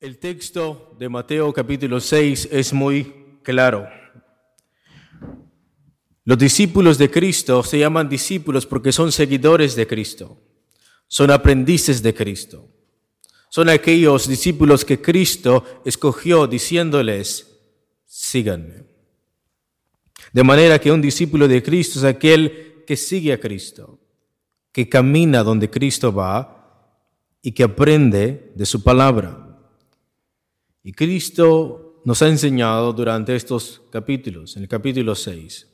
El texto de Mateo capítulo 6 es muy claro. Los discípulos de Cristo se llaman discípulos porque son seguidores de Cristo, son aprendices de Cristo. Son aquellos discípulos que Cristo escogió diciéndoles, síganme. De manera que un discípulo de Cristo es aquel que sigue a Cristo, que camina donde Cristo va y que aprende de su palabra. Y Cristo nos ha enseñado durante estos capítulos, en el capítulo 6,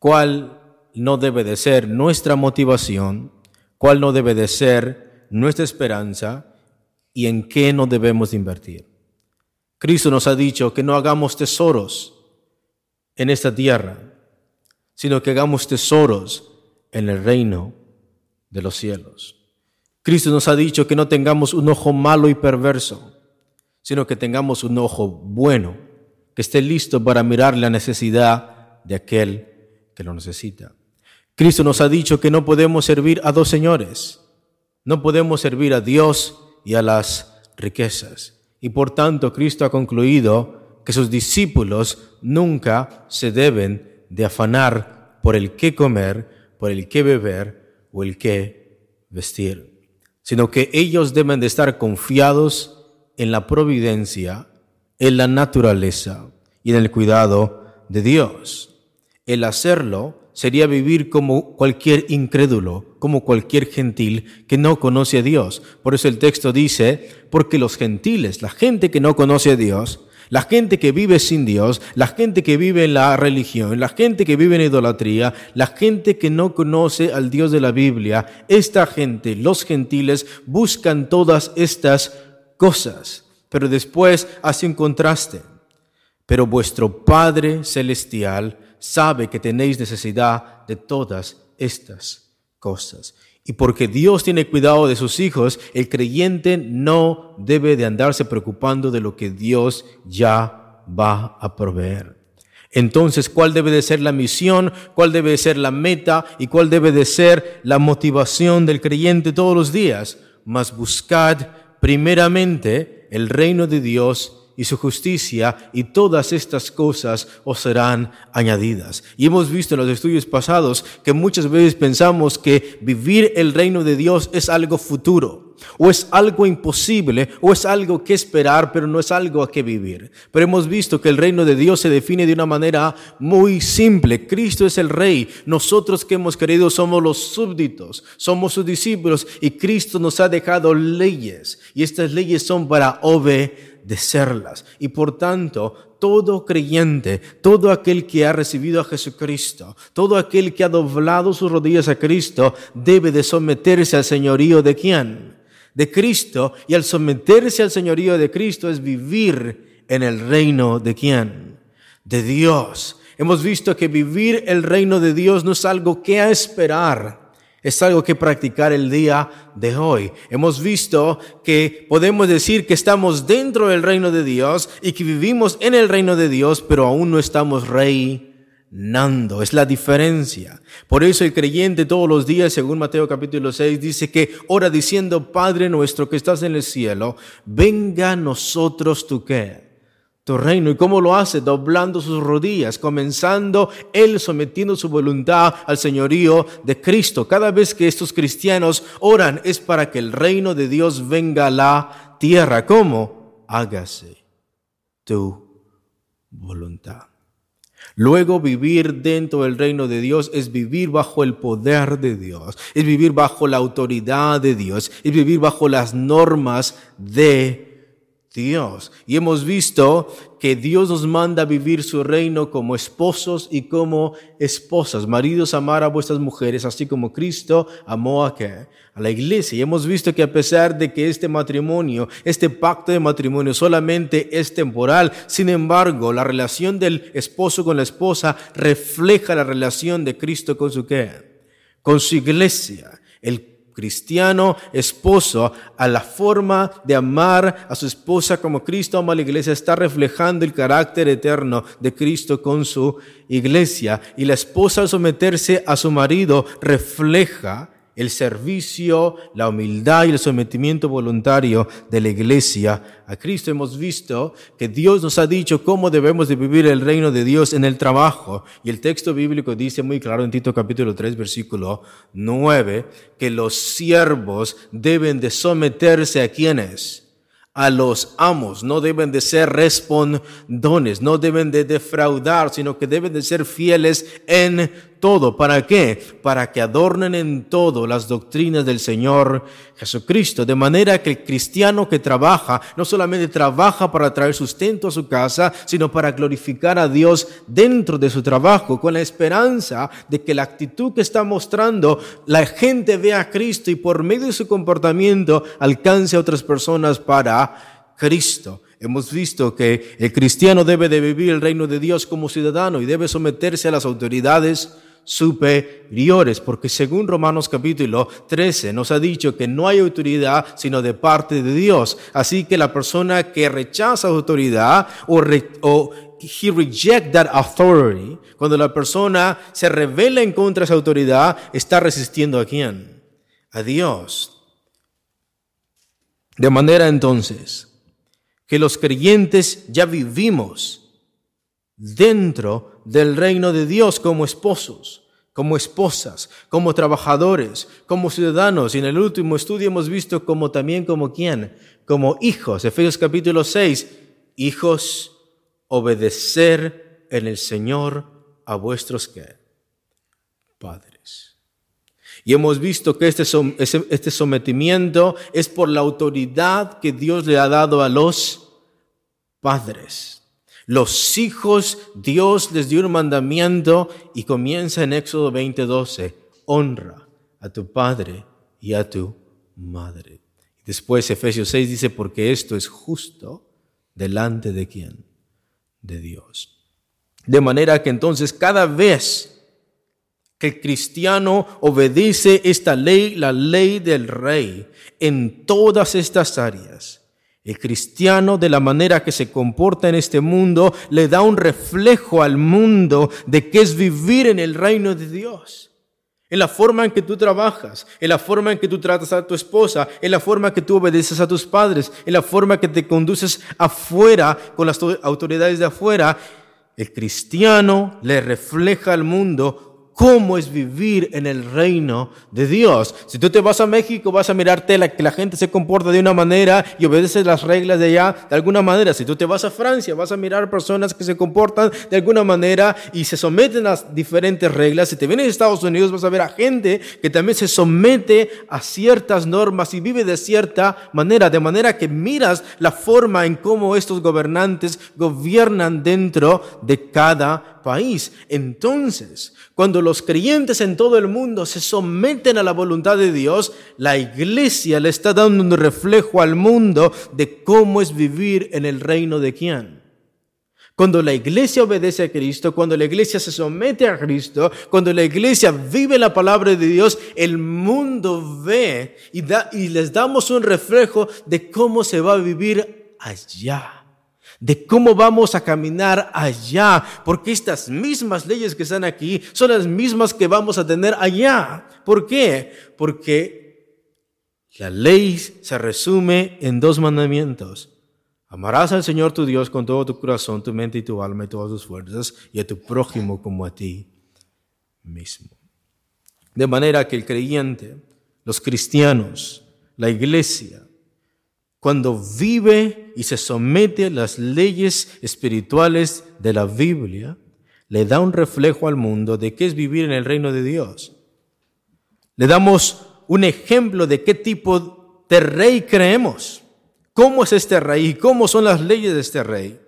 cuál no debe de ser nuestra motivación, cuál no debe de ser nuestra esperanza y en qué no debemos invertir. Cristo nos ha dicho que no hagamos tesoros en esta tierra, sino que hagamos tesoros en el reino de los cielos. Cristo nos ha dicho que no tengamos un ojo malo y perverso, sino que tengamos un ojo bueno, que esté listo para mirar la necesidad de aquel que lo necesita. Cristo nos ha dicho que no podemos servir a dos señores, no podemos servir a Dios y a las riquezas. Y por tanto Cristo ha concluido que sus discípulos nunca se deben de afanar por el qué comer, por el qué beber o el qué vestir, sino que ellos deben de estar confiados en la providencia, en la naturaleza y en el cuidado de Dios. El hacerlo sería vivir como cualquier incrédulo, como cualquier gentil que no conoce a Dios. Por eso el texto dice, porque los gentiles, la gente que no conoce a Dios, la gente que vive sin Dios, la gente que vive en la religión, la gente que vive en idolatría, la gente que no conoce al Dios de la Biblia, esta gente, los gentiles, buscan todas estas cosas, pero después hace un contraste. Pero vuestro Padre Celestial sabe que tenéis necesidad de todas estas cosas. Y porque Dios tiene cuidado de sus hijos, el creyente no debe de andarse preocupando de lo que Dios ya va a proveer. Entonces, ¿cuál debe de ser la misión? ¿Cuál debe de ser la meta? ¿Y cuál debe de ser la motivación del creyente todos los días? Mas buscad primeramente el reino de Dios y su justicia, y todas estas cosas os serán añadidas. Y hemos visto en los estudios pasados que muchas veces pensamos que vivir el reino de Dios es algo futuro, o es algo imposible, o es algo que esperar, pero no es algo a que vivir. Pero hemos visto que el reino de Dios se define de una manera muy simple. Cristo es el rey. Nosotros que hemos querido somos los súbditos, somos sus discípulos, y Cristo nos ha dejado leyes, y estas leyes son para obedecerlas. Y por tanto, todo creyente, todo aquel que ha recibido a Jesucristo, todo aquel que ha doblado sus rodillas a Cristo, debe de someterse al señorío de quién? de Cristo y al someterse al señorío de Cristo es vivir en el reino de quién? De Dios. Hemos visto que vivir el reino de Dios no es algo que a esperar, es algo que practicar el día de hoy. Hemos visto que podemos decir que estamos dentro del reino de Dios y que vivimos en el reino de Dios, pero aún no estamos rey Nando, es la diferencia. Por eso el creyente todos los días, según Mateo capítulo 6, dice que ora diciendo, Padre nuestro que estás en el cielo, venga nosotros tu qué, tu reino. ¿Y cómo lo hace? Doblando sus rodillas, comenzando él sometiendo su voluntad al señorío de Cristo. Cada vez que estos cristianos oran es para que el reino de Dios venga a la tierra. ¿Cómo? Hágase tu voluntad. Luego vivir dentro del reino de Dios es vivir bajo el poder de Dios, es vivir bajo la autoridad de Dios, es vivir bajo las normas de. Y hemos visto que Dios nos manda vivir su reino como esposos y como esposas. Maridos, amar a vuestras mujeres, así como Cristo amó a, ¿qué? a la iglesia. Y hemos visto que a pesar de que este matrimonio, este pacto de matrimonio solamente es temporal, sin embargo, la relación del esposo con la esposa refleja la relación de Cristo con su qué? Con su iglesia. Cristiano esposo a la forma de amar a su esposa como Cristo ama a la iglesia está reflejando el carácter eterno de Cristo con su iglesia. Y la esposa al someterse a su marido refleja el servicio, la humildad y el sometimiento voluntario de la iglesia a Cristo. Hemos visto que Dios nos ha dicho cómo debemos de vivir el reino de Dios en el trabajo. Y el texto bíblico dice muy claro en Tito capítulo 3 versículo 9 que los siervos deben de someterse a quienes? a los amos, no deben de ser respondones, no deben de defraudar, sino que deben de ser fieles en todo. ¿Para qué? Para que adornen en todo las doctrinas del Señor Jesucristo. De manera que el cristiano que trabaja, no solamente trabaja para traer sustento a su casa, sino para glorificar a Dios dentro de su trabajo, con la esperanza de que la actitud que está mostrando, la gente vea a Cristo y por medio de su comportamiento alcance a otras personas para Cristo. Hemos visto que el cristiano debe de vivir el reino de Dios como ciudadano y debe someterse a las autoridades superiores, porque según Romanos capítulo 13 nos ha dicho que no hay autoridad sino de parte de Dios. Así que la persona que rechaza autoridad o, o he reject that authority, cuando la persona se revela en contra de esa autoridad, está resistiendo a quién? A Dios. De manera entonces que los creyentes ya vivimos dentro del reino de Dios como esposos, como esposas, como trabajadores, como ciudadanos. Y en el último estudio hemos visto como también como quién, como hijos. Efesios capítulo 6, hijos, obedecer en el Señor a vuestros padres. Y hemos visto que este, este sometimiento es por la autoridad que Dios le ha dado a los padres. Los hijos, Dios les dio un mandamiento y comienza en Éxodo 20:12, honra a tu padre y a tu madre. Después Efesios 6 dice, porque esto es justo delante de quién? De Dios. De manera que entonces cada vez que el cristiano obedece esta ley, la ley del rey, en todas estas áreas, el cristiano, de la manera que se comporta en este mundo, le da un reflejo al mundo de qué es vivir en el reino de Dios. En la forma en que tú trabajas, en la forma en que tú tratas a tu esposa, en la forma que tú obedeces a tus padres, en la forma que te conduces afuera con las autoridades de afuera, el cristiano le refleja al mundo cómo es vivir en el reino de Dios. Si tú te vas a México, vas a mirarte la, que la gente se comporta de una manera y obedece las reglas de allá de alguna manera. Si tú te vas a Francia, vas a mirar personas que se comportan de alguna manera y se someten a diferentes reglas. Si te vienes a Estados Unidos, vas a ver a gente que también se somete a ciertas normas y vive de cierta manera, de manera que miras la forma en cómo estos gobernantes gobiernan dentro de cada país. Entonces, cuando los creyentes en todo el mundo se someten a la voluntad de Dios, la iglesia le está dando un reflejo al mundo de cómo es vivir en el reino de quién. Cuando la iglesia obedece a Cristo, cuando la iglesia se somete a Cristo, cuando la iglesia vive la palabra de Dios, el mundo ve y, y les damos un reflejo de cómo se va a vivir allá de cómo vamos a caminar allá, porque estas mismas leyes que están aquí son las mismas que vamos a tener allá. ¿Por qué? Porque la ley se resume en dos mandamientos. Amarás al Señor tu Dios con todo tu corazón, tu mente y tu alma y todas tus fuerzas, y a tu prójimo como a ti mismo. De manera que el creyente, los cristianos, la iglesia, cuando vive y se somete a las leyes espirituales de la Biblia, le da un reflejo al mundo de qué es vivir en el reino de Dios. Le damos un ejemplo de qué tipo de rey creemos, cómo es este rey y cómo son las leyes de este rey.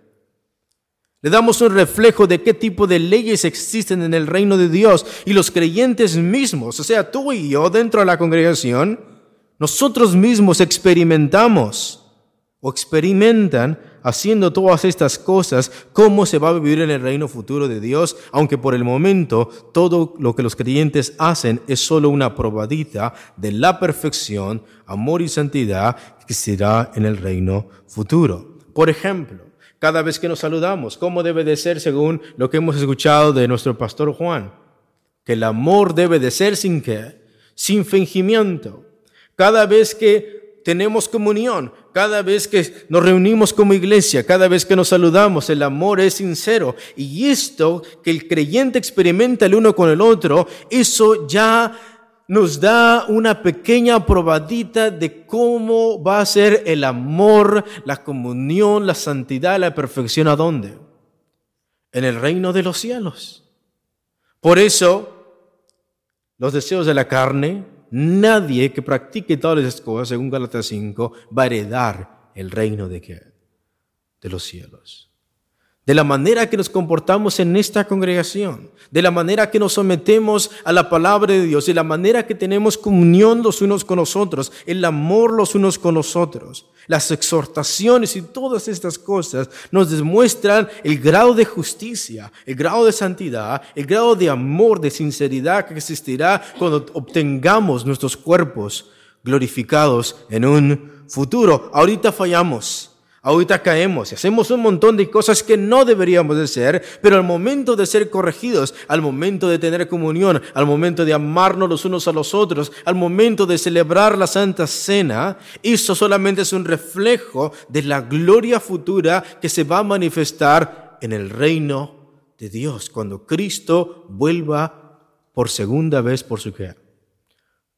Le damos un reflejo de qué tipo de leyes existen en el reino de Dios y los creyentes mismos, o sea, tú y yo dentro de la congregación, nosotros mismos experimentamos o experimentan haciendo todas estas cosas, cómo se va a vivir en el reino futuro de Dios, aunque por el momento todo lo que los creyentes hacen es solo una probadita de la perfección, amor y santidad que será en el reino futuro. Por ejemplo, cada vez que nos saludamos, ¿cómo debe de ser según lo que hemos escuchado de nuestro pastor Juan? Que el amor debe de ser sin qué? Sin fingimiento. Cada vez que tenemos comunión, cada vez que nos reunimos como iglesia, cada vez que nos saludamos, el amor es sincero. Y esto que el creyente experimenta el uno con el otro, eso ya nos da una pequeña probadita de cómo va a ser el amor, la comunión, la santidad, la perfección. ¿A dónde? En el reino de los cielos. Por eso, los deseos de la carne, nadie que practique esas cosas, según Galatas 5, va a heredar el reino de qué? De los cielos. De la manera que nos comportamos en esta congregación, de la manera que nos sometemos a la palabra de Dios, de la manera que tenemos comunión los unos con los otros, el amor los unos con los otros, las exhortaciones y todas estas cosas nos demuestran el grado de justicia, el grado de santidad, el grado de amor, de sinceridad que existirá cuando obtengamos nuestros cuerpos glorificados en un futuro. Ahorita fallamos. Ahorita caemos y hacemos un montón de cosas que no deberíamos de hacer, pero al momento de ser corregidos, al momento de tener comunión, al momento de amarnos los unos a los otros, al momento de celebrar la Santa Cena, eso solamente es un reflejo de la gloria futura que se va a manifestar en el reino de Dios cuando Cristo vuelva por segunda vez por su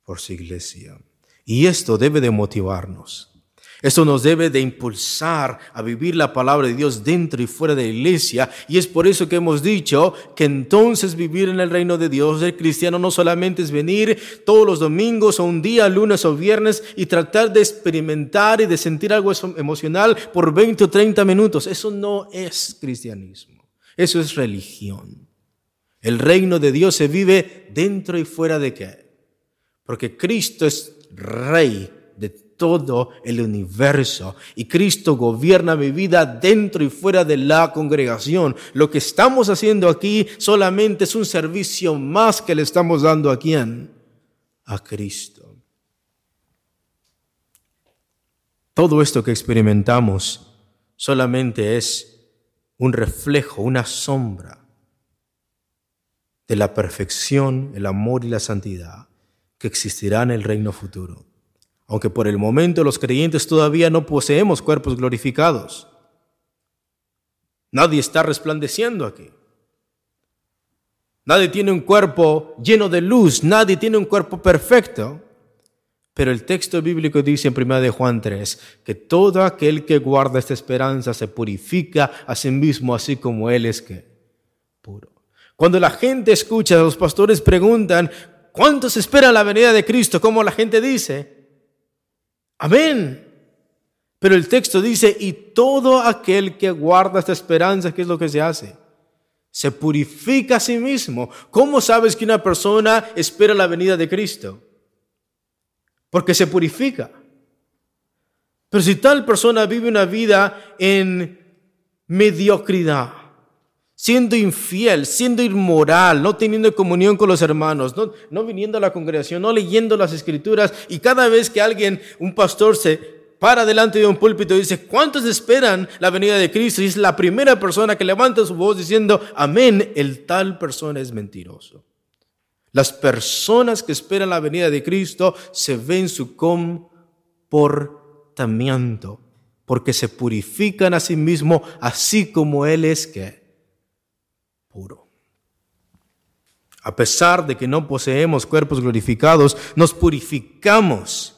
por su iglesia. Y esto debe de motivarnos. Esto nos debe de impulsar a vivir la palabra de Dios dentro y fuera de la iglesia. Y es por eso que hemos dicho que entonces vivir en el reino de Dios, el cristiano no solamente es venir todos los domingos o un día, lunes o viernes y tratar de experimentar y de sentir algo emocional por 20 o 30 minutos. Eso no es cristianismo. Eso es religión. El reino de Dios se vive dentro y fuera de qué? Porque Cristo es rey todo el universo. Y Cristo gobierna mi vida dentro y fuera de la congregación. Lo que estamos haciendo aquí solamente es un servicio más que le estamos dando a quién? A Cristo. Todo esto que experimentamos solamente es un reflejo, una sombra de la perfección, el amor y la santidad que existirá en el reino futuro aunque por el momento los creyentes todavía no poseemos cuerpos glorificados. Nadie está resplandeciendo aquí. Nadie tiene un cuerpo lleno de luz, nadie tiene un cuerpo perfecto. Pero el texto bíblico dice en 1 de Juan 3 que todo aquel que guarda esta esperanza se purifica a sí mismo así como él es que puro. Cuando la gente escucha, los pastores preguntan, ¿cuántos esperan la venida de Cristo? Como la gente dice, Amén. Pero el texto dice, y todo aquel que guarda esta esperanza, ¿qué es lo que se hace? Se purifica a sí mismo. ¿Cómo sabes que una persona espera la venida de Cristo? Porque se purifica. Pero si tal persona vive una vida en mediocridad, siendo infiel, siendo inmoral, no teniendo comunión con los hermanos, no, no viniendo a la congregación, no leyendo las escrituras, y cada vez que alguien, un pastor, se para delante de un púlpito y dice, ¿cuántos esperan la venida de Cristo? Y es la primera persona que levanta su voz diciendo, amén, el tal persona es mentiroso. Las personas que esperan la venida de Cristo se ven su comportamiento, porque se purifican a sí mismos, así como Él es que a pesar de que no poseemos cuerpos glorificados, nos purificamos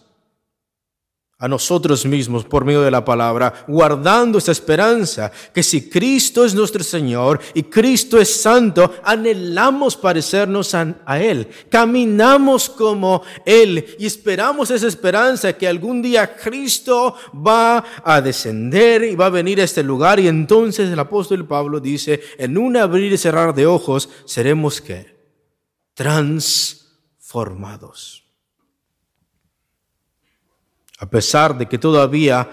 a nosotros mismos por medio de la palabra, guardando esa esperanza que si Cristo es nuestro Señor y Cristo es santo, anhelamos parecernos a, Él, caminamos como Él y esperamos esa esperanza que algún día Cristo va a descender y va a venir a este lugar. Y entonces el apóstol Pablo dice, en un abrir y cerrar de ojos seremos que transformados a pesar de que todavía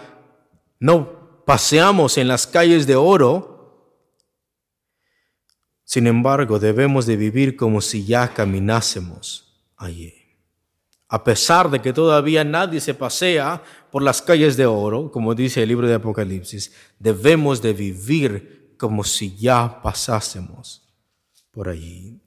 no paseamos en las calles de oro. Sin embargo, debemos de vivir como si ya caminásemos allí. A pesar de que todavía nadie se pasea por las calles de oro, como dice el libro de Apocalipsis, debemos de vivir como si ya pasásemos por allí.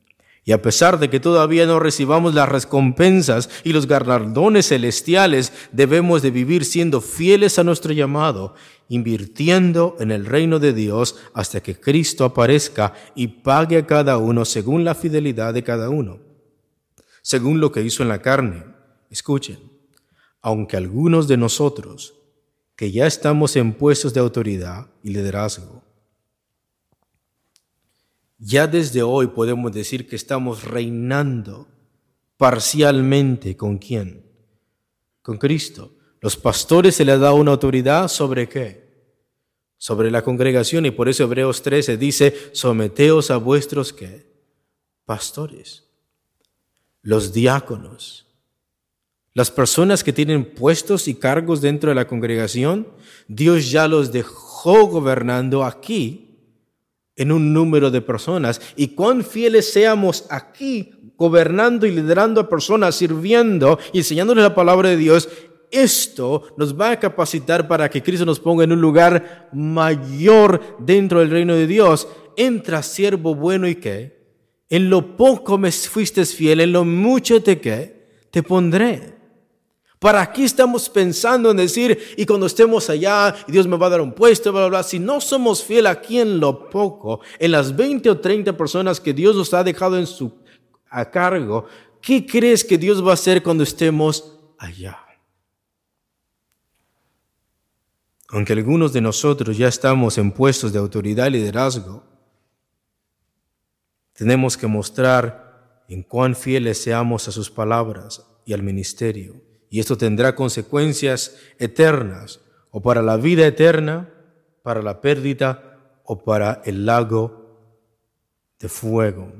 Y a pesar de que todavía no recibamos las recompensas y los galardones celestiales, debemos de vivir siendo fieles a nuestro llamado, invirtiendo en el reino de Dios hasta que Cristo aparezca y pague a cada uno según la fidelidad de cada uno, según lo que hizo en la carne. Escuchen, aunque algunos de nosotros, que ya estamos en puestos de autoridad y liderazgo, ya desde hoy podemos decir que estamos reinando parcialmente con quién? Con Cristo. Los pastores se les da una autoridad sobre qué? Sobre la congregación y por eso Hebreos 13 dice, someteos a vuestros qué? Pastores. Los diáconos. Las personas que tienen puestos y cargos dentro de la congregación, Dios ya los dejó gobernando aquí en un número de personas y cuán fieles seamos aquí, gobernando y liderando a personas, sirviendo y enseñándoles la palabra de Dios, esto nos va a capacitar para que Cristo nos ponga en un lugar mayor dentro del reino de Dios. Entra siervo bueno y qué. En lo poco me fuiste fiel, en lo mucho te qué, te pondré. ¿Para aquí estamos pensando en decir, y cuando estemos allá, Dios me va a dar un puesto, bla, bla, bla? Si no somos fiel aquí en lo poco, en las 20 o 30 personas que Dios nos ha dejado en su, a cargo, ¿qué crees que Dios va a hacer cuando estemos allá? Aunque algunos de nosotros ya estamos en puestos de autoridad y liderazgo, tenemos que mostrar en cuán fieles seamos a sus palabras y al ministerio y esto tendrá consecuencias eternas, o para la vida eterna, para la pérdida o para el lago de fuego.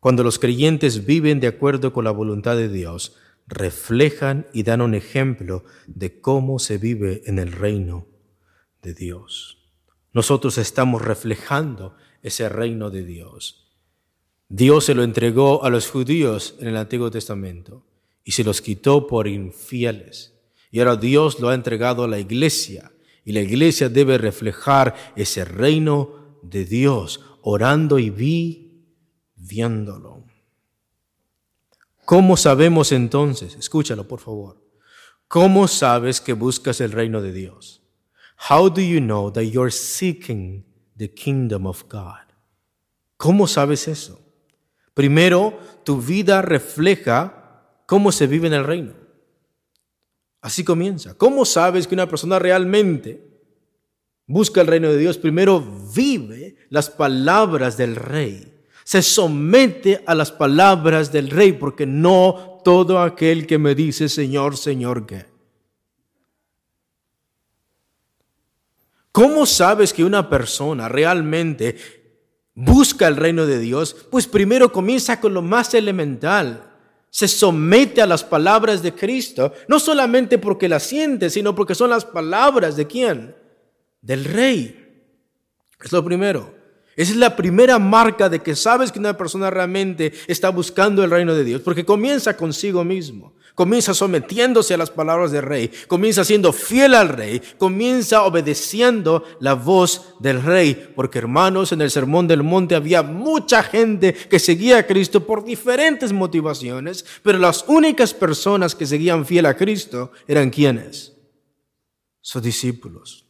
Cuando los creyentes viven de acuerdo con la voluntad de Dios, reflejan y dan un ejemplo de cómo se vive en el reino de Dios. Nosotros estamos reflejando ese reino de Dios. Dios se lo entregó a los judíos en el Antiguo Testamento y se los quitó por infieles. Y ahora Dios lo ha entregado a la iglesia y la iglesia debe reflejar ese reino de Dios, orando y viéndolo. ¿Cómo sabemos entonces? Escúchalo, por favor. ¿Cómo sabes que buscas el reino de Dios? How do you know that you're seeking the kingdom of God? ¿Cómo sabes eso? Primero, tu vida refleja cómo se vive en el reino. Así comienza. ¿Cómo sabes que una persona realmente busca el reino de Dios? Primero vive las palabras del rey. Se somete a las palabras del rey, porque no todo aquel que me dice Señor, Señor, ¿qué? ¿Cómo sabes que una persona realmente busca el reino de Dios? Pues primero comienza con lo más elemental se somete a las palabras de Cristo, no solamente porque las siente, sino porque son las palabras de quién? Del rey. Es lo primero. Esa es la primera marca de que sabes que una persona realmente está buscando el reino de Dios, porque comienza consigo mismo, comienza sometiéndose a las palabras del rey, comienza siendo fiel al rey, comienza obedeciendo la voz del rey, porque hermanos, en el Sermón del Monte había mucha gente que seguía a Cristo por diferentes motivaciones, pero las únicas personas que seguían fiel a Cristo eran quienes? Sus discípulos.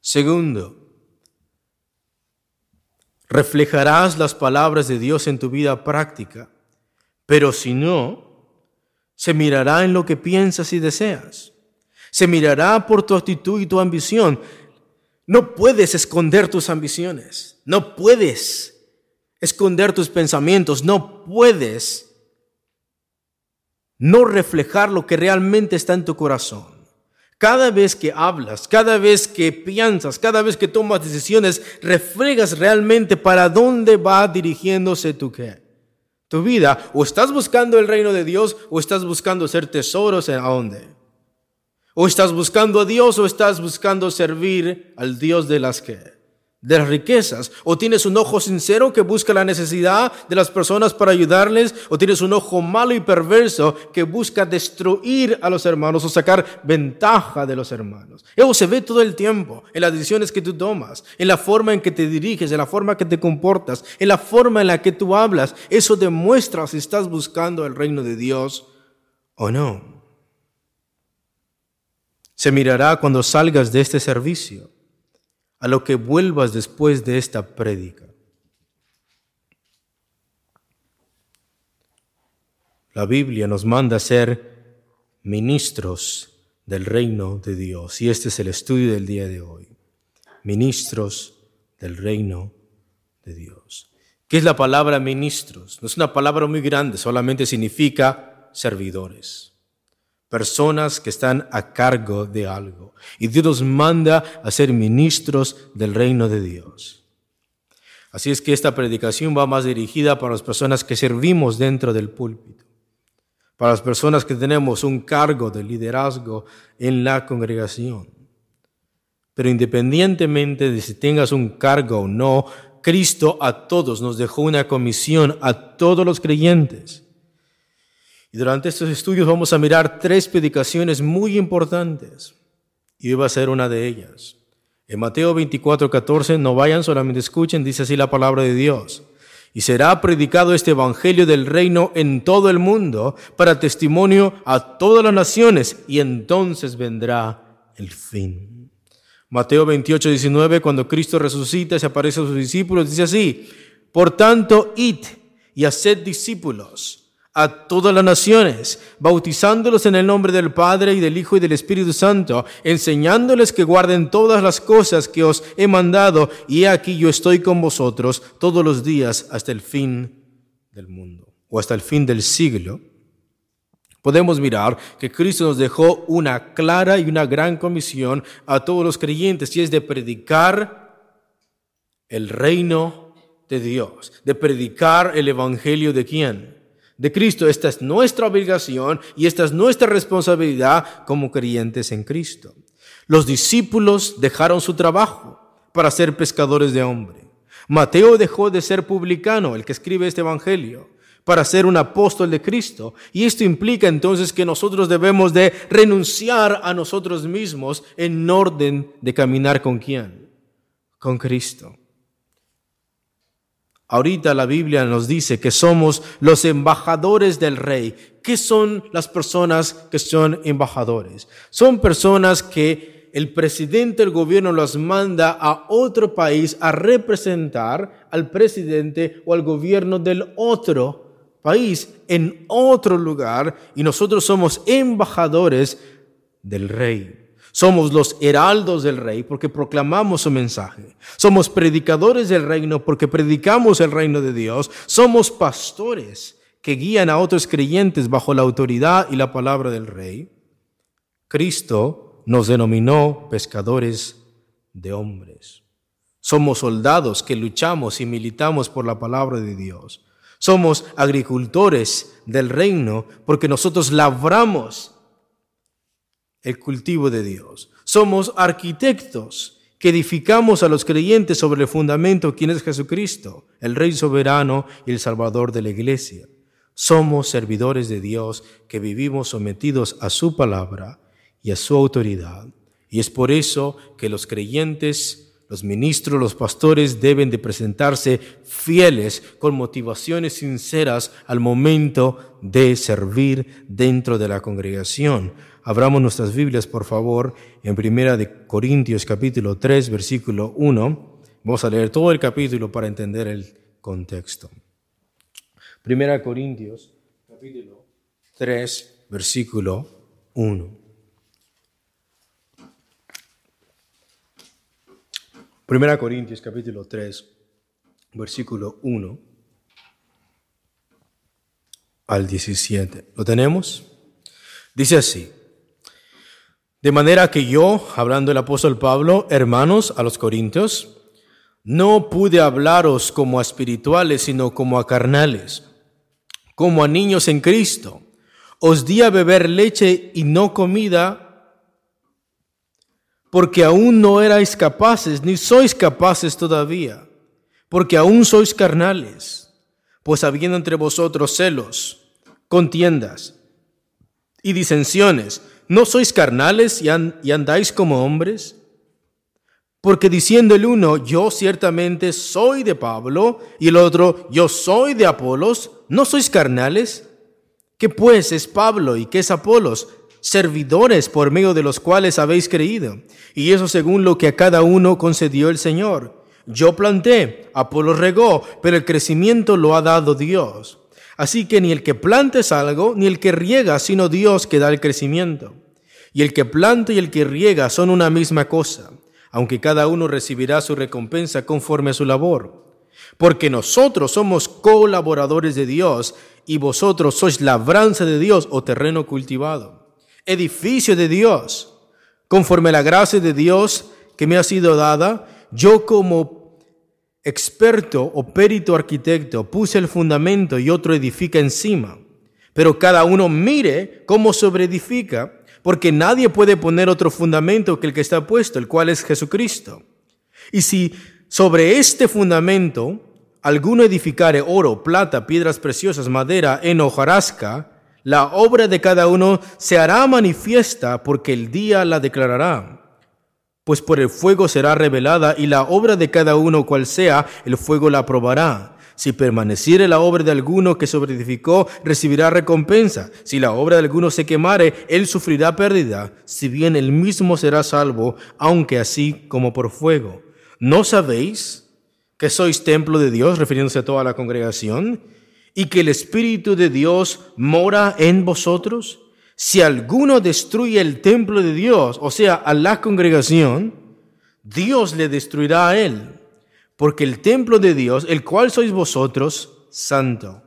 Segundo, reflejarás las palabras de Dios en tu vida práctica, pero si no, se mirará en lo que piensas y deseas. Se mirará por tu actitud y tu ambición. No puedes esconder tus ambiciones, no puedes esconder tus pensamientos, no puedes no reflejar lo que realmente está en tu corazón. Cada vez que hablas, cada vez que piensas, cada vez que tomas decisiones, reflejas realmente para dónde va dirigiéndose tu qué. Tu vida, o estás buscando el reino de Dios o estás buscando ser tesoros en dónde. O estás buscando a Dios o estás buscando servir al Dios de las que de las riquezas, o tienes un ojo sincero que busca la necesidad de las personas para ayudarles, o tienes un ojo malo y perverso que busca destruir a los hermanos o sacar ventaja de los hermanos. Eso se ve todo el tiempo en las decisiones que tú tomas, en la forma en que te diriges, en la forma en que te comportas, en la forma en la que tú hablas. Eso demuestra si estás buscando el reino de Dios o no. Se mirará cuando salgas de este servicio a lo que vuelvas después de esta prédica. La Biblia nos manda a ser ministros del reino de Dios y este es el estudio del día de hoy. Ministros del reino de Dios. ¿Qué es la palabra ministros? No es una palabra muy grande, solamente significa servidores personas que están a cargo de algo. Y Dios manda a ser ministros del reino de Dios. Así es que esta predicación va más dirigida para las personas que servimos dentro del púlpito, para las personas que tenemos un cargo de liderazgo en la congregación. Pero independientemente de si tengas un cargo o no, Cristo a todos nos dejó una comisión, a todos los creyentes. Y durante estos estudios vamos a mirar tres predicaciones muy importantes. Y hoy va a ser una de ellas. En Mateo 24, 14, no vayan, solamente escuchen, dice así la palabra de Dios. Y será predicado este Evangelio del reino en todo el mundo para testimonio a todas las naciones y entonces vendrá el fin. Mateo 28, 19, cuando Cristo resucita y se aparece a sus discípulos, dice así, por tanto, id y haced discípulos a todas las naciones, bautizándolos en el nombre del Padre y del Hijo y del Espíritu Santo, enseñándoles que guarden todas las cosas que os he mandado, y aquí yo estoy con vosotros todos los días hasta el fin del mundo, o hasta el fin del siglo. Podemos mirar que Cristo nos dejó una clara y una gran comisión a todos los creyentes, y es de predicar el reino de Dios, de predicar el Evangelio de quién? De Cristo. Esta es nuestra obligación y esta es nuestra responsabilidad como creyentes en Cristo. Los discípulos dejaron su trabajo para ser pescadores de hombre. Mateo dejó de ser publicano, el que escribe este Evangelio, para ser un apóstol de Cristo. Y esto implica entonces que nosotros debemos de renunciar a nosotros mismos en orden de caminar con quién? Con Cristo. Ahorita la Biblia nos dice que somos los embajadores del rey. ¿Qué son las personas que son embajadores? Son personas que el presidente del gobierno los manda a otro país a representar al presidente o al gobierno del otro país en otro lugar y nosotros somos embajadores del rey. Somos los heraldos del rey porque proclamamos su mensaje. Somos predicadores del reino porque predicamos el reino de Dios. Somos pastores que guían a otros creyentes bajo la autoridad y la palabra del rey. Cristo nos denominó pescadores de hombres. Somos soldados que luchamos y militamos por la palabra de Dios. Somos agricultores del reino porque nosotros labramos el cultivo de Dios. Somos arquitectos que edificamos a los creyentes sobre el fundamento quien es Jesucristo, el Rey soberano y el Salvador de la Iglesia. Somos servidores de Dios que vivimos sometidos a su palabra y a su autoridad. Y es por eso que los creyentes los ministros, los pastores deben de presentarse fieles con motivaciones sinceras al momento de servir dentro de la congregación. Abramos nuestras Biblias, por favor, en Primera de Corintios capítulo 3, versículo 1. Vamos a leer todo el capítulo para entender el contexto. Primera Corintios capítulo 3, versículo 1. Primera Corintios capítulo 3, versículo 1 al 17. ¿Lo tenemos? Dice así. De manera que yo, hablando el apóstol Pablo, hermanos a los corintios, no pude hablaros como a espirituales, sino como a carnales, como a niños en Cristo. Os di a beber leche y no comida porque aún no erais capaces, ni sois capaces todavía, porque aún sois carnales, pues habiendo entre vosotros celos, contiendas y disensiones, ¿no sois carnales y, andáis como hombres? Porque diciendo el uno, yo ciertamente soy de Pablo, y el otro, yo soy de Apolos, ¿no sois carnales? ¿Qué pues es Pablo y qué es Apolos? Servidores por medio de los cuales habéis creído, y eso según lo que a cada uno concedió el Señor. Yo planté, Apolos regó, pero el crecimiento lo ha dado Dios. Así que ni el que plante es algo, ni el que riega, sino Dios que da el crecimiento. Y el que planta y el que riega son una misma cosa aunque cada uno recibirá su recompensa conforme a su labor. Porque nosotros somos colaboradores de Dios y vosotros sois labranza de Dios o terreno cultivado, edificio de Dios. Conforme a la gracia de Dios que me ha sido dada, yo como experto o perito arquitecto puse el fundamento y otro edifica encima. Pero cada uno mire cómo sobreedifica porque nadie puede poner otro fundamento que el que está puesto, el cual es Jesucristo. Y si sobre este fundamento alguno edificare oro, plata, piedras preciosas, madera, en hojarasca, la obra de cada uno se hará manifiesta porque el día la declarará. Pues por el fuego será revelada y la obra de cada uno cual sea, el fuego la probará. Si permaneciere la obra de alguno que sobreedificó, recibirá recompensa. Si la obra de alguno se quemare, él sufrirá pérdida, si bien él mismo será salvo, aunque así como por fuego. ¿No sabéis que sois templo de Dios, refiriéndose a toda la congregación, y que el Espíritu de Dios mora en vosotros? Si alguno destruye el templo de Dios, o sea, a la congregación, Dios le destruirá a él porque el templo de Dios, el cual sois vosotros, santo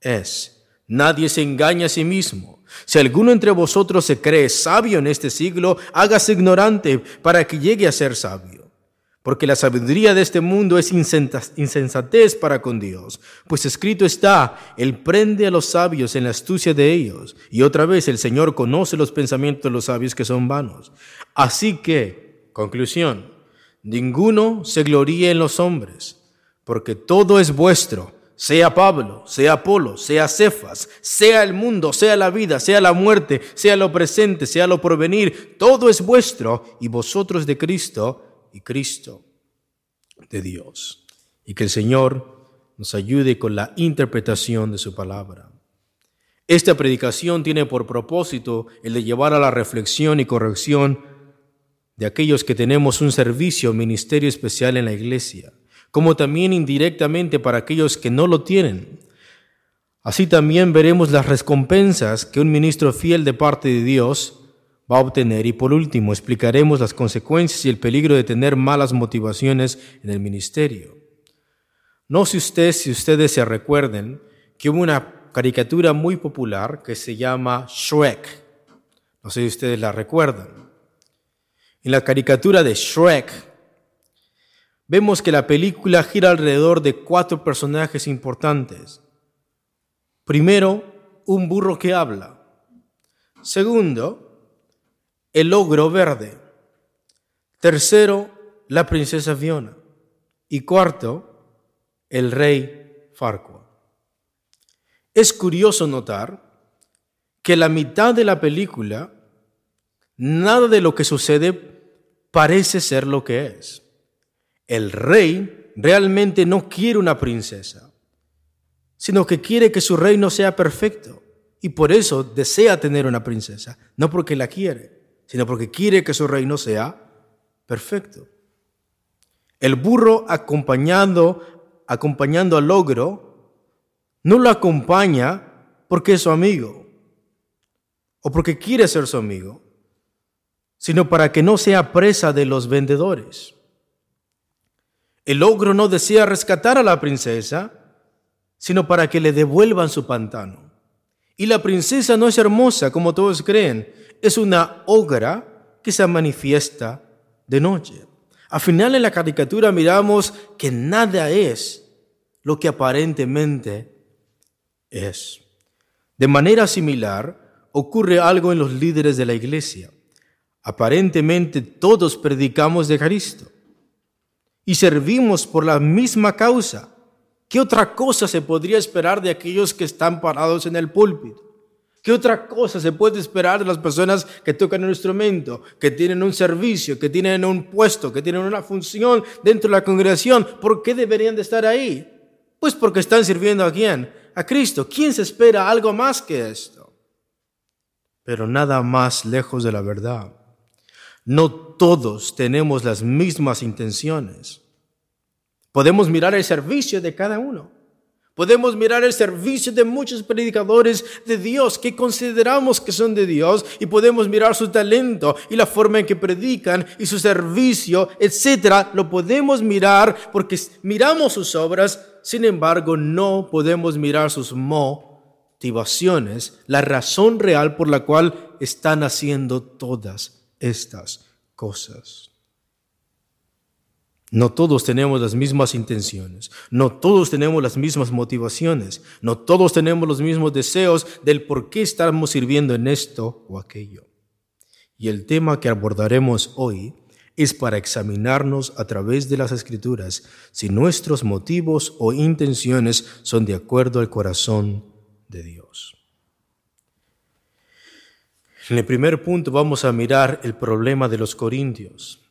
es. Nadie se engaña a sí mismo. Si alguno entre vosotros se cree sabio en este siglo, hágase ignorante para que llegue a ser sabio. Porque la sabiduría de este mundo es insensatez para con Dios. Pues escrito está, Él prende a los sabios en la astucia de ellos. Y otra vez el Señor conoce los pensamientos de los sabios que son vanos. Así que, conclusión, Ninguno se gloríe en los hombres, porque todo es vuestro, sea Pablo, sea Apolo, sea Cefas, sea el mundo, sea la vida, sea la muerte, sea lo presente, sea lo porvenir, todo es vuestro y vosotros de Cristo y Cristo de Dios. Y que el Señor nos ayude con la interpretación de su palabra. Esta predicación tiene por propósito el de llevar a la reflexión y corrección de aquellos que tenemos un servicio, ministerio especial en la iglesia, como también indirectamente para aquellos que no lo tienen. Así también veremos las recompensas que un ministro fiel de parte de Dios va a obtener y por último explicaremos las consecuencias y el peligro de tener malas motivaciones en el ministerio. No sé usted si ustedes se recuerden que hubo una caricatura muy popular que se llama Shrek. No sé si ustedes la recuerdan. En la caricatura de Shrek, vemos que la película gira alrededor de cuatro personajes importantes. Primero, un burro que habla. Segundo, el ogro verde. Tercero, la princesa Fiona. Y cuarto, el rey Farquaad. Es curioso notar que la mitad de la película, nada de lo que sucede parece ser lo que es. El rey realmente no quiere una princesa, sino que quiere que su reino sea perfecto. Y por eso desea tener una princesa, no porque la quiere, sino porque quiere que su reino sea perfecto. El burro acompañando, acompañando al ogro, no lo acompaña porque es su amigo o porque quiere ser su amigo, sino para que no sea presa de los vendedores. El ogro no desea rescatar a la princesa, sino para que le devuelvan su pantano. Y la princesa no es hermosa como todos creen, es una ogra que se manifiesta de noche. Al final en la caricatura miramos que nada es lo que aparentemente es. De manera similar, ocurre algo en los líderes de la iglesia. Aparentemente todos predicamos de Cristo y servimos por la misma causa. ¿Qué otra cosa se podría esperar de aquellos que están parados en el púlpito? ¿Qué otra cosa se puede esperar de las personas que tocan un instrumento, que tienen un servicio, que tienen un puesto, que tienen una función dentro de la congregación? ¿Por qué deberían de estar ahí? Pues porque están sirviendo a quién? A Cristo. ¿Quién se espera algo más que esto? Pero nada más lejos de la verdad. No todos tenemos las mismas intenciones. Podemos mirar el servicio de cada uno. Podemos mirar el servicio de muchos predicadores de Dios que consideramos que son de Dios y podemos mirar su talento y la forma en que predican y su servicio, etcétera. Lo podemos mirar porque miramos sus obras, sin embargo, no podemos mirar sus motivaciones, la razón real por la cual están haciendo todas estas cosas. No todos tenemos las mismas intenciones, no todos tenemos las mismas motivaciones, no todos tenemos los mismos deseos del por qué estamos sirviendo en esto o aquello. Y el tema que abordaremos hoy es para examinarnos a través de las escrituras si nuestros motivos o intenciones son de acuerdo al corazón de Dios. En el primer punto vamos a mirar el problema de los corintios.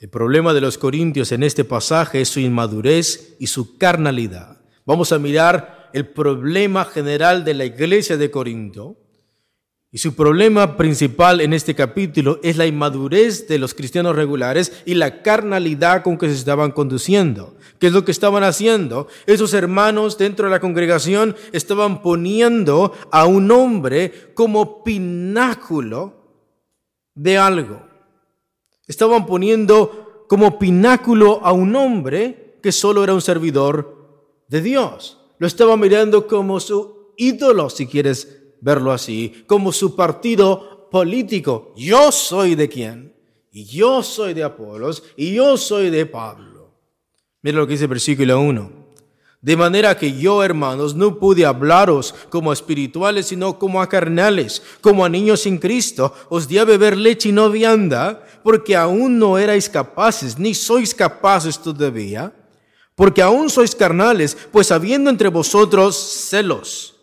El problema de los corintios en este pasaje es su inmadurez y su carnalidad. Vamos a mirar el problema general de la iglesia de Corinto y su problema principal en este capítulo es la inmadurez de los cristianos regulares y la carnalidad con que se estaban conduciendo. ¿Qué es lo que estaban haciendo? Esos hermanos dentro de la congregación estaban poniendo a un hombre como pináculo de algo. Estaban poniendo como pináculo a un hombre que solo era un servidor de Dios. Lo estaban mirando como su ídolo, si quieres verlo así, como su partido político. Yo soy de quién? Y yo soy de Apolos, y yo soy de Pablo. Mira lo que dice el versículo 1. De manera que yo, hermanos, no pude hablaros como a espirituales, sino como a carnales, como a niños sin Cristo. Os di a beber leche y no vianda, porque aún no erais capaces, ni sois capaces todavía, porque aún sois carnales, pues habiendo entre vosotros celos,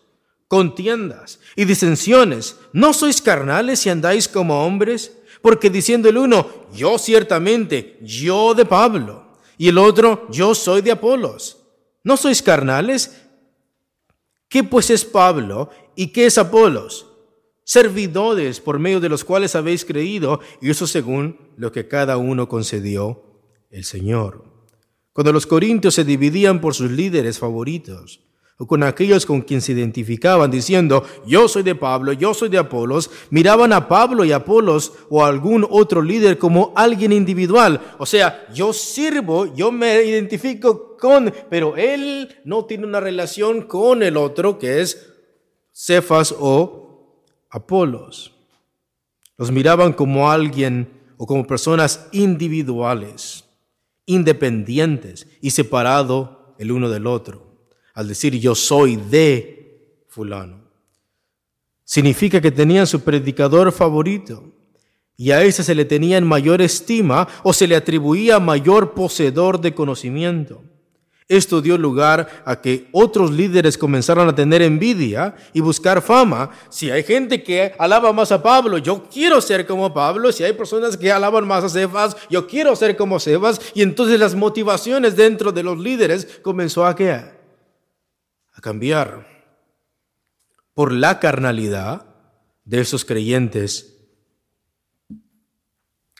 contiendas y disensiones. ¿No sois carnales y andáis como hombres? Porque diciendo el uno, yo ciertamente, yo de Pablo, y el otro, yo soy de Apolos. ¿No sois carnales? ¿Qué pues es Pablo y qué es Apolos? Servidores por medio de los cuales habéis creído, y eso según lo que cada uno concedió el Señor. Cuando los corintios se dividían por sus líderes favoritos, o con aquellos con quien se identificaban diciendo, yo soy de Pablo, yo soy de Apolos, miraban a Pablo y Apolos o a algún otro líder como alguien individual. O sea, yo sirvo, yo me identifico con, pero él no tiene una relación con el otro que es Cefas o Apolos. Los miraban como alguien o como personas individuales, independientes y separado el uno del otro al decir yo soy de fulano. Significa que tenían su predicador favorito y a ese se le tenía en mayor estima o se le atribuía mayor poseedor de conocimiento. Esto dio lugar a que otros líderes comenzaran a tener envidia y buscar fama. Si hay gente que alaba más a Pablo, yo quiero ser como Pablo. Si hay personas que alaban más a Cefas, yo quiero ser como Cefas. Y entonces las motivaciones dentro de los líderes comenzó a quedar a cambiar por la carnalidad de esos creyentes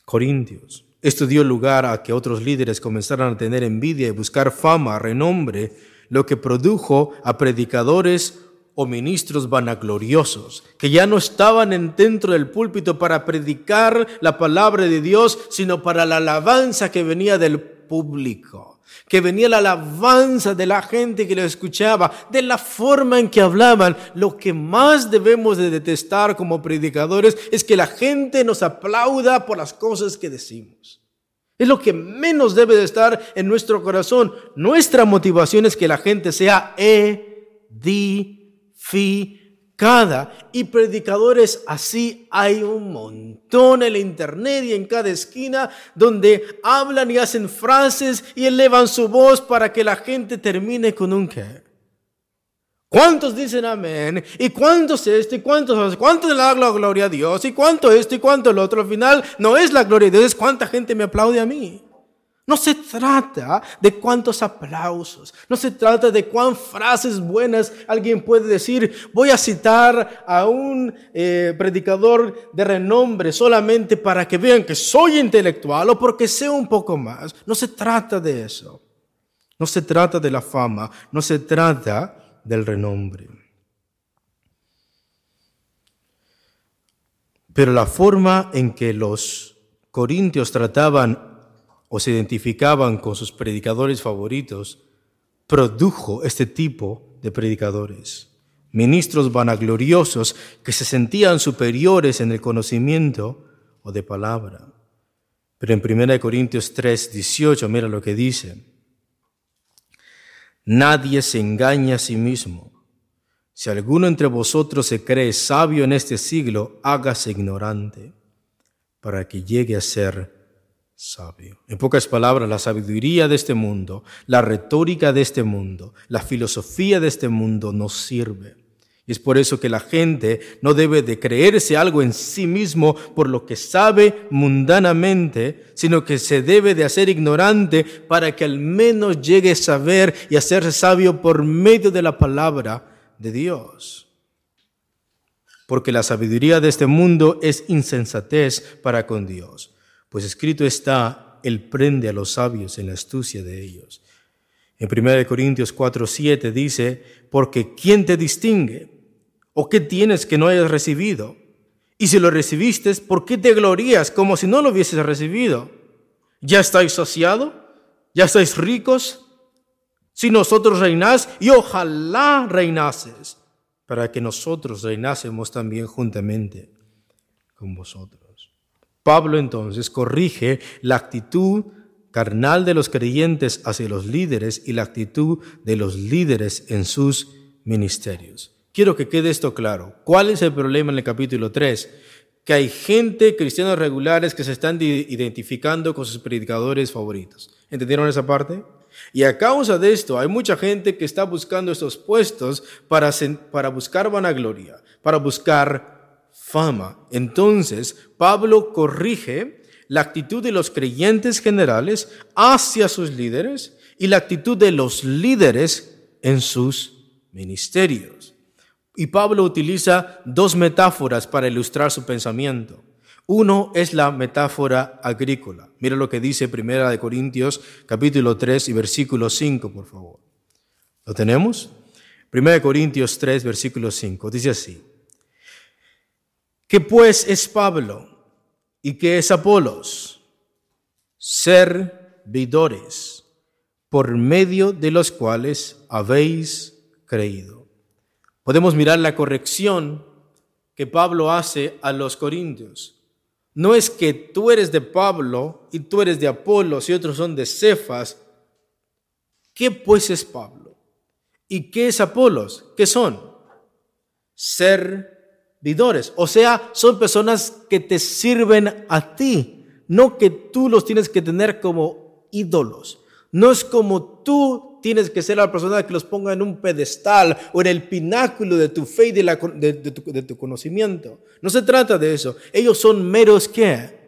corintios. Esto dio lugar a que otros líderes comenzaran a tener envidia y buscar fama, renombre, lo que produjo a predicadores o ministros vanagloriosos, que ya no estaban dentro del púlpito para predicar la palabra de Dios, sino para la alabanza que venía del público que venía la alabanza de la gente que lo escuchaba, de la forma en que hablaban. Lo que más debemos de detestar como predicadores es que la gente nos aplauda por las cosas que decimos. Es lo que menos debe de estar en nuestro corazón. Nuestra motivación es que la gente sea edificada. y predicadores así hay un montón en la internet y en cada esquina donde hablan y hacen frases y elevan su voz para que la gente termine con un qué. ¿Cuántos dicen amén? ¿Y cuántos esto? ¿Y cuántos? ¿Cuánto le da la gloria a Dios? ¿Y cuánto esto? ¿Y cuánto el otro? Al final no es la gloria de Dios, cuánta gente me aplaude a mí. No se trata de cuántos aplausos, no se trata de cuán frases buenas alguien puede decir. Voy a citar a un eh, predicador de renombre solamente para que vean que soy intelectual o porque sé un poco más. No se trata de eso. No se trata de la fama, no se trata del renombre. Pero la forma en que los corintios trataban o se identificaban con sus predicadores favoritos, produjo este tipo de predicadores. Ministros vanagloriosos que se sentían superiores en el conocimiento o de palabra. Pero en 1 Corintios 3, 18, mira lo que dice. Nadie se engaña a sí mismo. Si alguno entre vosotros se cree sabio en este siglo, hágase ignorante, para que llegue a ser sabio. En pocas palabras, la sabiduría de este mundo, la retórica de este mundo, la filosofía de este mundo nos sirve. Y es por eso que la gente no debe de creerse algo en sí mismo por lo que sabe mundanamente, sino que se debe de hacer ignorante para que al menos llegue a saber y a ser sabio por medio de la palabra de Dios. Porque la sabiduría de este mundo es insensatez para con Dios pues escrito está, Él prende a los sabios en la astucia de ellos. En 1 Corintios 4, 7 dice, porque ¿quién te distingue? ¿O qué tienes que no hayas recibido? Y si lo recibiste, ¿por qué te glorías como si no lo hubieses recibido? ¿Ya estáis saciados? ¿Ya estáis ricos? Si nosotros reinás, y ojalá reinases, para que nosotros reinásemos también juntamente con vosotros. Pablo entonces corrige la actitud carnal de los creyentes hacia los líderes y la actitud de los líderes en sus ministerios. Quiero que quede esto claro. ¿Cuál es el problema en el capítulo 3? Que hay gente, cristianos regulares, que se están identificando con sus predicadores favoritos. ¿Entendieron esa parte? Y a causa de esto, hay mucha gente que está buscando estos puestos para, para buscar vanagloria, para buscar fama. Entonces, Pablo corrige la actitud de los creyentes generales hacia sus líderes y la actitud de los líderes en sus ministerios. Y Pablo utiliza dos metáforas para ilustrar su pensamiento. Uno es la metáfora agrícola. Mira lo que dice Primera de Corintios capítulo 3 y versículo 5, por favor. ¿Lo tenemos? Primera de Corintios 3, versículo 5. Dice así. ¿Qué pues es Pablo y qué es Apolos? Servidores por medio de los cuales habéis creído. Podemos mirar la corrección que Pablo hace a los corintios. No es que tú eres de Pablo y tú eres de Apolos y otros son de Cefas. ¿Qué pues es Pablo? ¿Y qué es Apolos? ¿Qué son? Ser o sea, son personas que te sirven a ti, no que tú los tienes que tener como ídolos. No es como tú tienes que ser la persona que los ponga en un pedestal o en el pináculo de tu fe y de, tu, de tu conocimiento. No se trata de eso. Ellos son meros qué?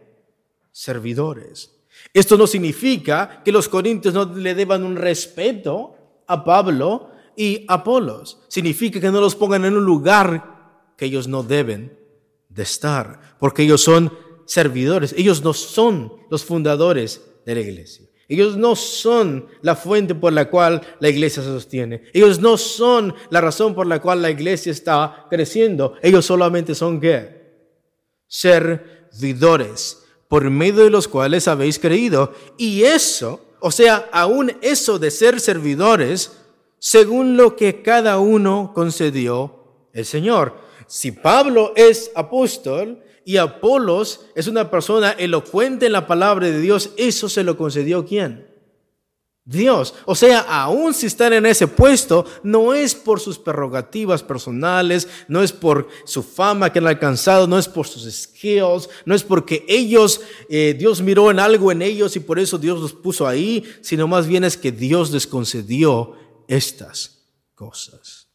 Servidores. Esto no significa que los corintios no le deban un respeto a Pablo y a Apolos. Significa que no los pongan en un lugar que ellos no deben de estar, porque ellos son servidores, ellos no son los fundadores de la iglesia. Ellos no son la fuente por la cual la iglesia se sostiene. Ellos no son la razón por la cual la iglesia está creciendo. Ellos solamente son qué? Servidores, por medio de los cuales habéis creído. Y eso, o sea, aún eso de ser servidores, según lo que cada uno concedió el Señor si Pablo es apóstol y Apolos es una persona elocuente en la palabra de Dios, eso se lo concedió quién? Dios. O sea, aún si están en ese puesto, no es por sus prerrogativas personales, no es por su fama que han alcanzado, no es por sus skills, no es porque ellos, eh, Dios miró en algo en ellos y por eso Dios los puso ahí, sino más bien es que Dios les concedió estas cosas.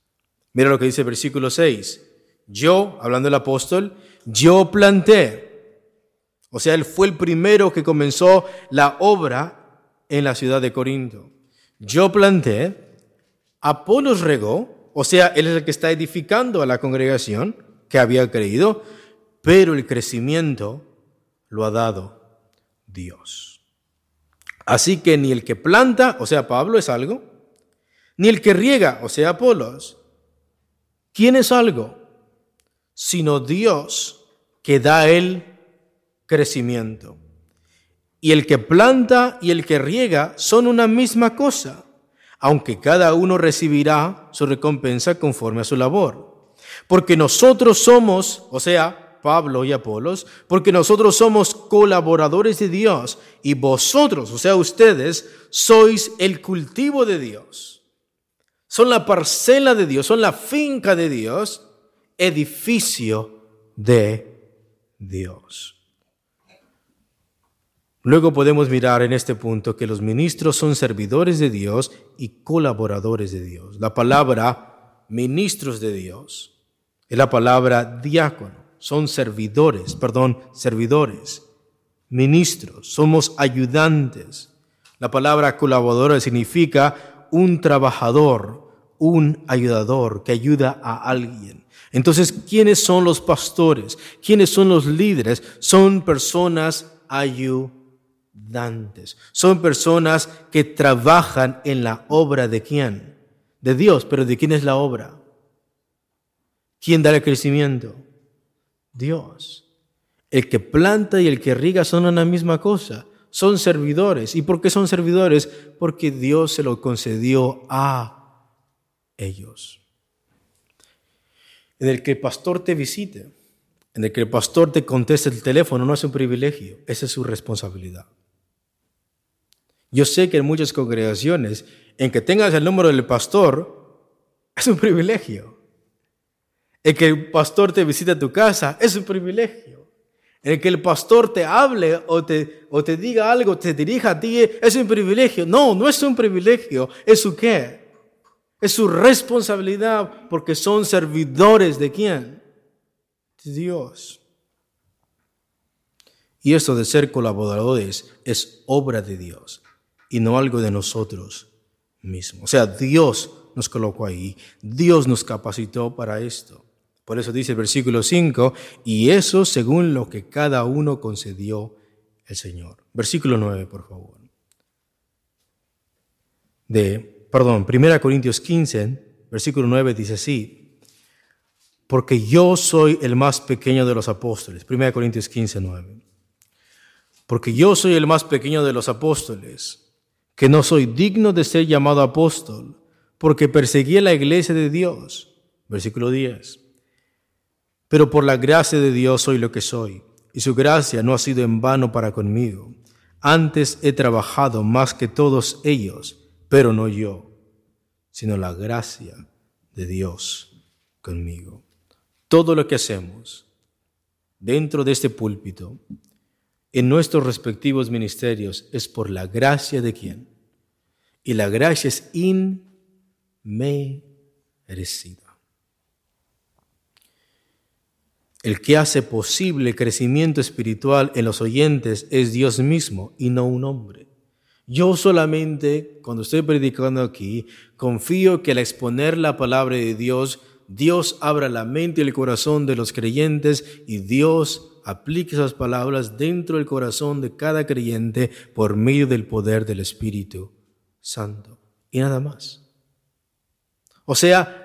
Mira lo que dice el versículo 6. Yo, hablando del apóstol, yo planté. O sea, él fue el primero que comenzó la obra en la ciudad de Corinto. Yo planté, Apolos regó, o sea, él es el que está edificando a la congregación que había creído, pero el crecimiento lo ha dado Dios. Así que ni el que planta, o sea, Pablo es algo, ni el que riega, o sea, Apolos, ¿quién es algo? Sino Dios que da el crecimiento. Y el que planta y el que riega son una misma cosa, aunque cada uno recibirá su recompensa conforme a su labor. Porque nosotros somos, o sea, Pablo y Apolos, porque nosotros somos colaboradores de Dios y vosotros, o sea, ustedes, sois el cultivo de Dios. Son la parcela de Dios, son la finca de Dios, edificio de Dios. Luego podemos mirar en este punto que los ministros son servidores de Dios y colaboradores de Dios. La palabra ministros de Dios es la palabra diácono. Son servidores, perdón, servidores, ministros, somos ayudantes. La palabra colaborador significa un trabajador, un ayudador que ayuda a alguien. Entonces, ¿quiénes son los pastores? ¿Quiénes son los líderes? Son personas ayudantes son personas que trabajan en la obra de quién? De Dios, pero ¿de quién es la obra? ¿Quién da el crecimiento? Dios. El que planta y el que riega son una misma cosa. Son servidores. ¿Y por qué son servidores? Porque Dios se lo concedió a ellos. En el que el pastor te visite, en el que el pastor te conteste el teléfono, no es un privilegio, esa es su responsabilidad. Yo sé que en muchas congregaciones, en que tengas el número del pastor, es un privilegio. En que el pastor te visite a tu casa, es un privilegio. En que el pastor te hable o te, o te diga algo, te dirija a ti, es un privilegio. No, no es un privilegio. ¿Es su qué? Es su responsabilidad porque son servidores de quién? De Dios. Y esto de ser colaboradores es obra de Dios y no algo de nosotros mismos. O sea, Dios nos colocó ahí, Dios nos capacitó para esto. Por eso dice el versículo 5, y eso según lo que cada uno concedió el Señor. Versículo 9, por favor. De, perdón, 1 Corintios 15, versículo 9 dice así, porque yo soy el más pequeño de los apóstoles. 1 Corintios 15, 9. Porque yo soy el más pequeño de los apóstoles que no soy digno de ser llamado apóstol, porque perseguí la iglesia de Dios. Versículo 10. Pero por la gracia de Dios soy lo que soy, y su gracia no ha sido en vano para conmigo. Antes he trabajado más que todos ellos, pero no yo, sino la gracia de Dios conmigo. Todo lo que hacemos dentro de este púlpito en nuestros respectivos ministerios es por la gracia de quién. Y la gracia es inmerecida. El que hace posible crecimiento espiritual en los oyentes es Dios mismo y no un hombre. Yo solamente, cuando estoy predicando aquí, confío que al exponer la palabra de Dios, Dios abra la mente y el corazón de los creyentes y Dios aplique esas palabras dentro del corazón de cada creyente por medio del poder del Espíritu Santo. Y nada más. O sea,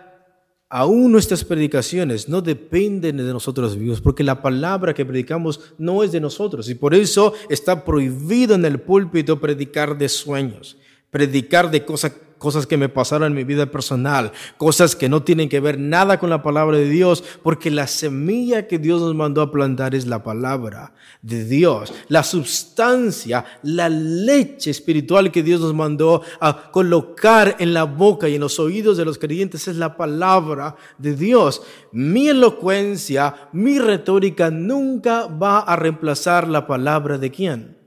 aún nuestras predicaciones no dependen de nosotros mismos, porque la palabra que predicamos no es de nosotros. Y por eso está prohibido en el púlpito predicar de sueños, predicar de cosas cosas que me pasaron en mi vida personal, cosas que no tienen que ver nada con la palabra de Dios, porque la semilla que Dios nos mandó a plantar es la palabra de Dios. La sustancia, la leche espiritual que Dios nos mandó a colocar en la boca y en los oídos de los creyentes es la palabra de Dios. Mi elocuencia, mi retórica nunca va a reemplazar la palabra de quién?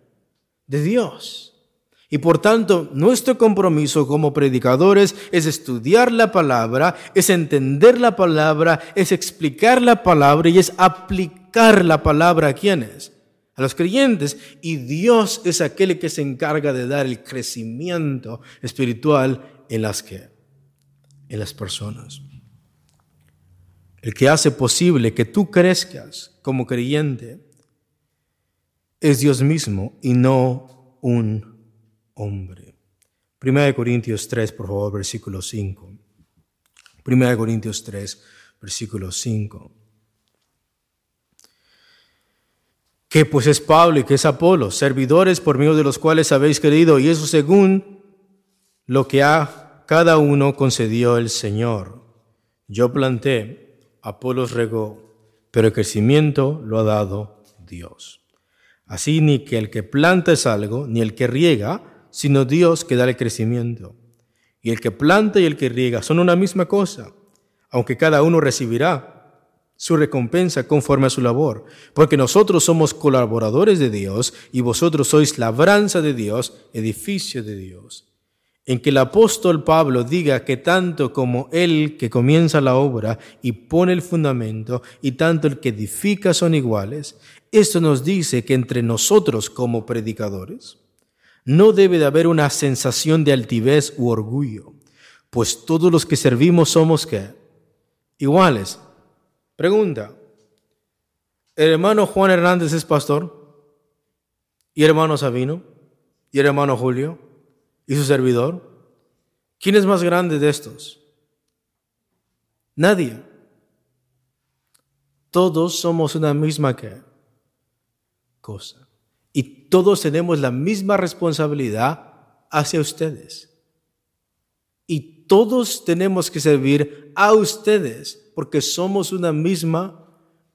De Dios. Y por tanto, nuestro compromiso como predicadores es estudiar la palabra, es entender la palabra, es explicar la palabra y es aplicar la palabra a quienes? A los creyentes. Y Dios es aquel que se encarga de dar el crecimiento espiritual en las que, en las personas. El que hace posible que tú crezcas como creyente es Dios mismo y no un hombre. Primera de Corintios 3, por favor, versículo 5. Primera de Corintios 3, versículo 5. Que pues es Pablo y que es Apolo, servidores por medio de los cuales habéis querido, y eso según lo que a cada uno concedió el Señor. Yo planté, Apolos regó, pero el crecimiento lo ha dado Dios. Así ni que el que planta es algo, ni el que riega, sino Dios que da el crecimiento. Y el que planta y el que riega son una misma cosa, aunque cada uno recibirá su recompensa conforme a su labor, porque nosotros somos colaboradores de Dios y vosotros sois labranza de Dios, edificio de Dios. En que el apóstol Pablo diga que tanto como él que comienza la obra y pone el fundamento, y tanto el que edifica son iguales, esto nos dice que entre nosotros como predicadores, no debe de haber una sensación de altivez u orgullo, pues todos los que servimos somos qué? Iguales. Pregunta, ¿el hermano Juan Hernández es pastor? ¿Y el hermano Sabino? ¿Y el hermano Julio? ¿Y su servidor? ¿Quién es más grande de estos? Nadie. Todos somos una misma cosa y todos tenemos la misma responsabilidad hacia ustedes. Y todos tenemos que servir a ustedes porque somos una misma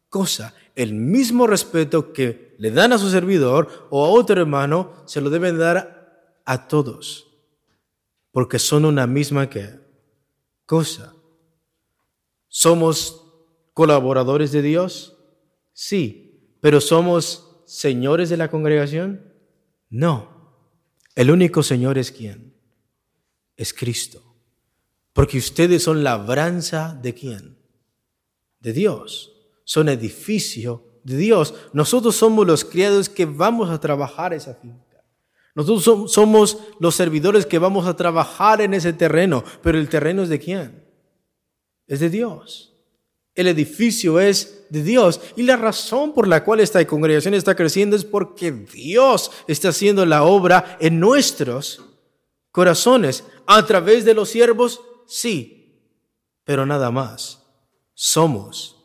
cosa. El mismo respeto que le dan a su servidor o a otro hermano, se lo deben dar a todos. Porque son una misma cosa. ¿Somos colaboradores de Dios? Sí, pero somos señores de la congregación? No. El único Señor es quién? Es Cristo. Porque ustedes son labranza de quién? De Dios. Son edificio de Dios. Nosotros somos los criados que vamos a trabajar esa finca. Nosotros somos los servidores que vamos a trabajar en ese terreno. Pero el terreno es de quién? Es de Dios. El edificio es de Dios. Y la razón por la cual esta congregación está creciendo es porque Dios está haciendo la obra en nuestros corazones. A través de los siervos, sí, pero nada más. Somos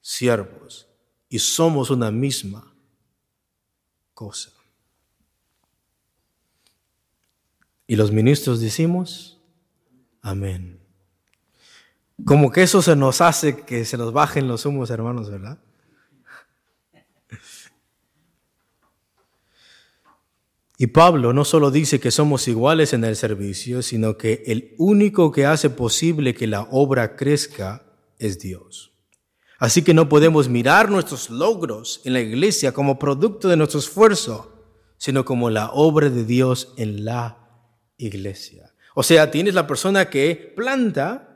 siervos y somos una misma cosa. Y los ministros decimos, amén. Como que eso se nos hace que se nos bajen los humos, hermanos, ¿verdad? Y Pablo no solo dice que somos iguales en el servicio, sino que el único que hace posible que la obra crezca es Dios. Así que no podemos mirar nuestros logros en la iglesia como producto de nuestro esfuerzo, sino como la obra de Dios en la iglesia. O sea, tienes la persona que planta,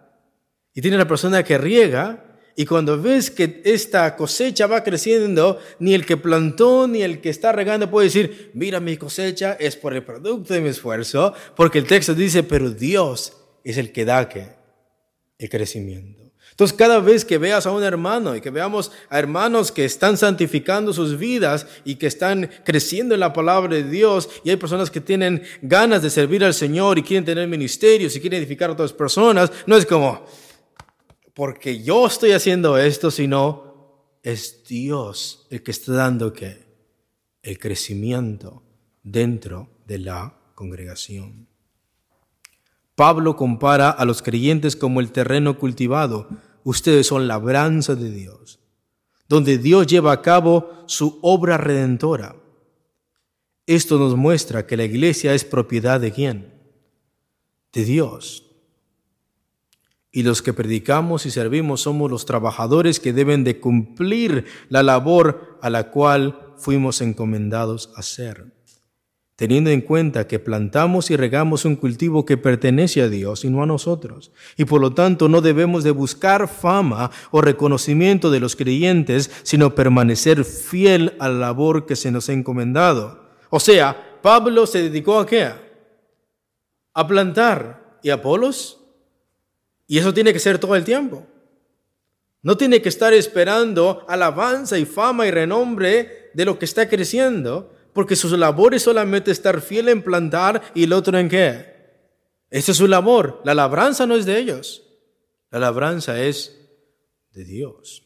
y tiene la persona que riega, y cuando ves que esta cosecha va creciendo, ni el que plantó ni el que está regando puede decir, mira mi cosecha es por el producto de mi esfuerzo, porque el texto dice, pero Dios es el que da que el crecimiento. Entonces, cada vez que veas a un hermano y que veamos a hermanos que están santificando sus vidas y que están creciendo en la palabra de Dios, y hay personas que tienen ganas de servir al Señor y quieren tener ministerios y quieren edificar a otras personas, no es como, porque yo estoy haciendo esto, sino es Dios el que está dando que el crecimiento dentro de la congregación. Pablo compara a los creyentes como el terreno cultivado. Ustedes son labranza de Dios, donde Dios lleva a cabo su obra redentora. Esto nos muestra que la iglesia es propiedad de quién? De Dios. Y los que predicamos y servimos somos los trabajadores que deben de cumplir la labor a la cual fuimos encomendados a hacer teniendo en cuenta que plantamos y regamos un cultivo que pertenece a Dios y no a nosotros. Y por lo tanto no debemos de buscar fama o reconocimiento de los creyentes, sino permanecer fiel a la labor que se nos ha encomendado. O sea, Pablo se dedicó a qué? A plantar. ¿Y Apolos? Y eso tiene que ser todo el tiempo. No tiene que estar esperando alabanza y fama y renombre de lo que está creciendo, porque su labor es solamente estar fiel en plantar y el otro en qué. Esa es su labor. La labranza no es de ellos. La labranza es de Dios.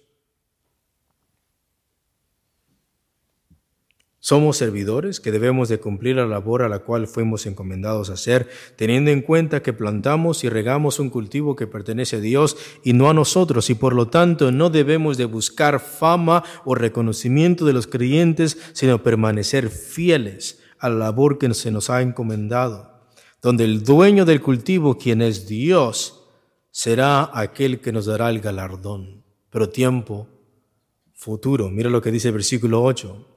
Somos servidores que debemos de cumplir la labor a la cual fuimos encomendados a hacer, teniendo en cuenta que plantamos y regamos un cultivo que pertenece a Dios y no a nosotros, y por lo tanto no debemos de buscar fama o reconocimiento de los creyentes, sino permanecer fieles a la labor que se nos ha encomendado, donde el dueño del cultivo, quien es Dios, será aquel que nos dará el galardón. Pero tiempo futuro, mira lo que dice el versículo 8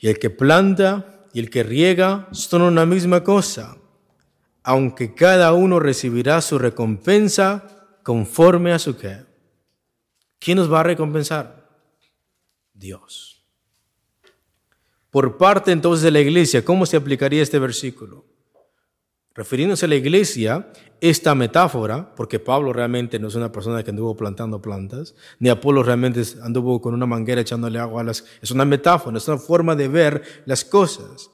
y el que planta y el que riega son una misma cosa, aunque cada uno recibirá su recompensa conforme a su qué. ¿Quién nos va a recompensar? Dios. Por parte entonces de la iglesia, ¿cómo se aplicaría este versículo? Refiriéndose a la iglesia, esta metáfora, porque Pablo realmente no es una persona que anduvo plantando plantas, ni Apolo realmente anduvo con una manguera echándole agua a las... Es una metáfora, es una forma de ver las cosas.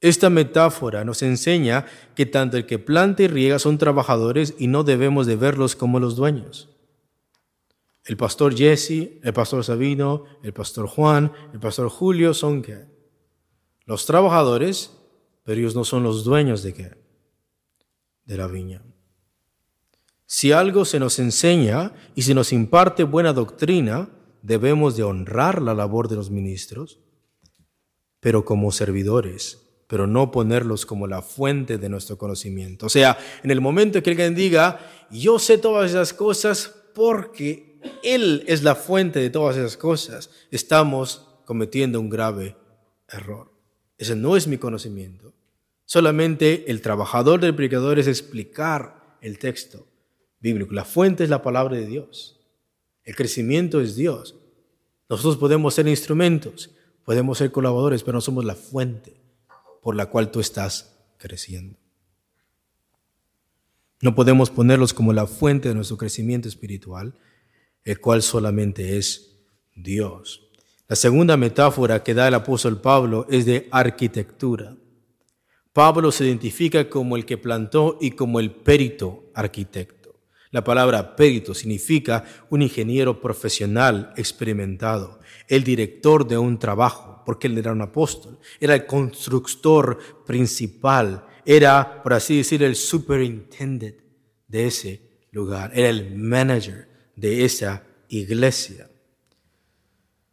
Esta metáfora nos enseña que tanto el que planta y riega son trabajadores y no debemos de verlos como los dueños. El pastor Jesse, el pastor Sabino, el pastor Juan, el pastor Julio son qué? Los trabajadores, pero ellos no son los dueños de qué? De la viña. Si algo se nos enseña y se nos imparte buena doctrina, debemos de honrar la labor de los ministros, pero como servidores, pero no ponerlos como la fuente de nuestro conocimiento. O sea, en el momento que alguien diga, yo sé todas esas cosas porque Él es la fuente de todas esas cosas, estamos cometiendo un grave error. Ese no es mi conocimiento. Solamente el trabajador del predicador es explicar el texto bíblico. La fuente es la palabra de Dios. El crecimiento es Dios. Nosotros podemos ser instrumentos, podemos ser colaboradores, pero no somos la fuente por la cual tú estás creciendo. No podemos ponerlos como la fuente de nuestro crecimiento espiritual, el cual solamente es Dios. La segunda metáfora que da el apóstol Pablo es de arquitectura. Pablo se identifica como el que plantó y como el perito arquitecto. La palabra perito significa un ingeniero profesional experimentado, el director de un trabajo, porque él era un apóstol, era el constructor principal, era, por así decir, el superintendent de ese lugar, era el manager de esa iglesia.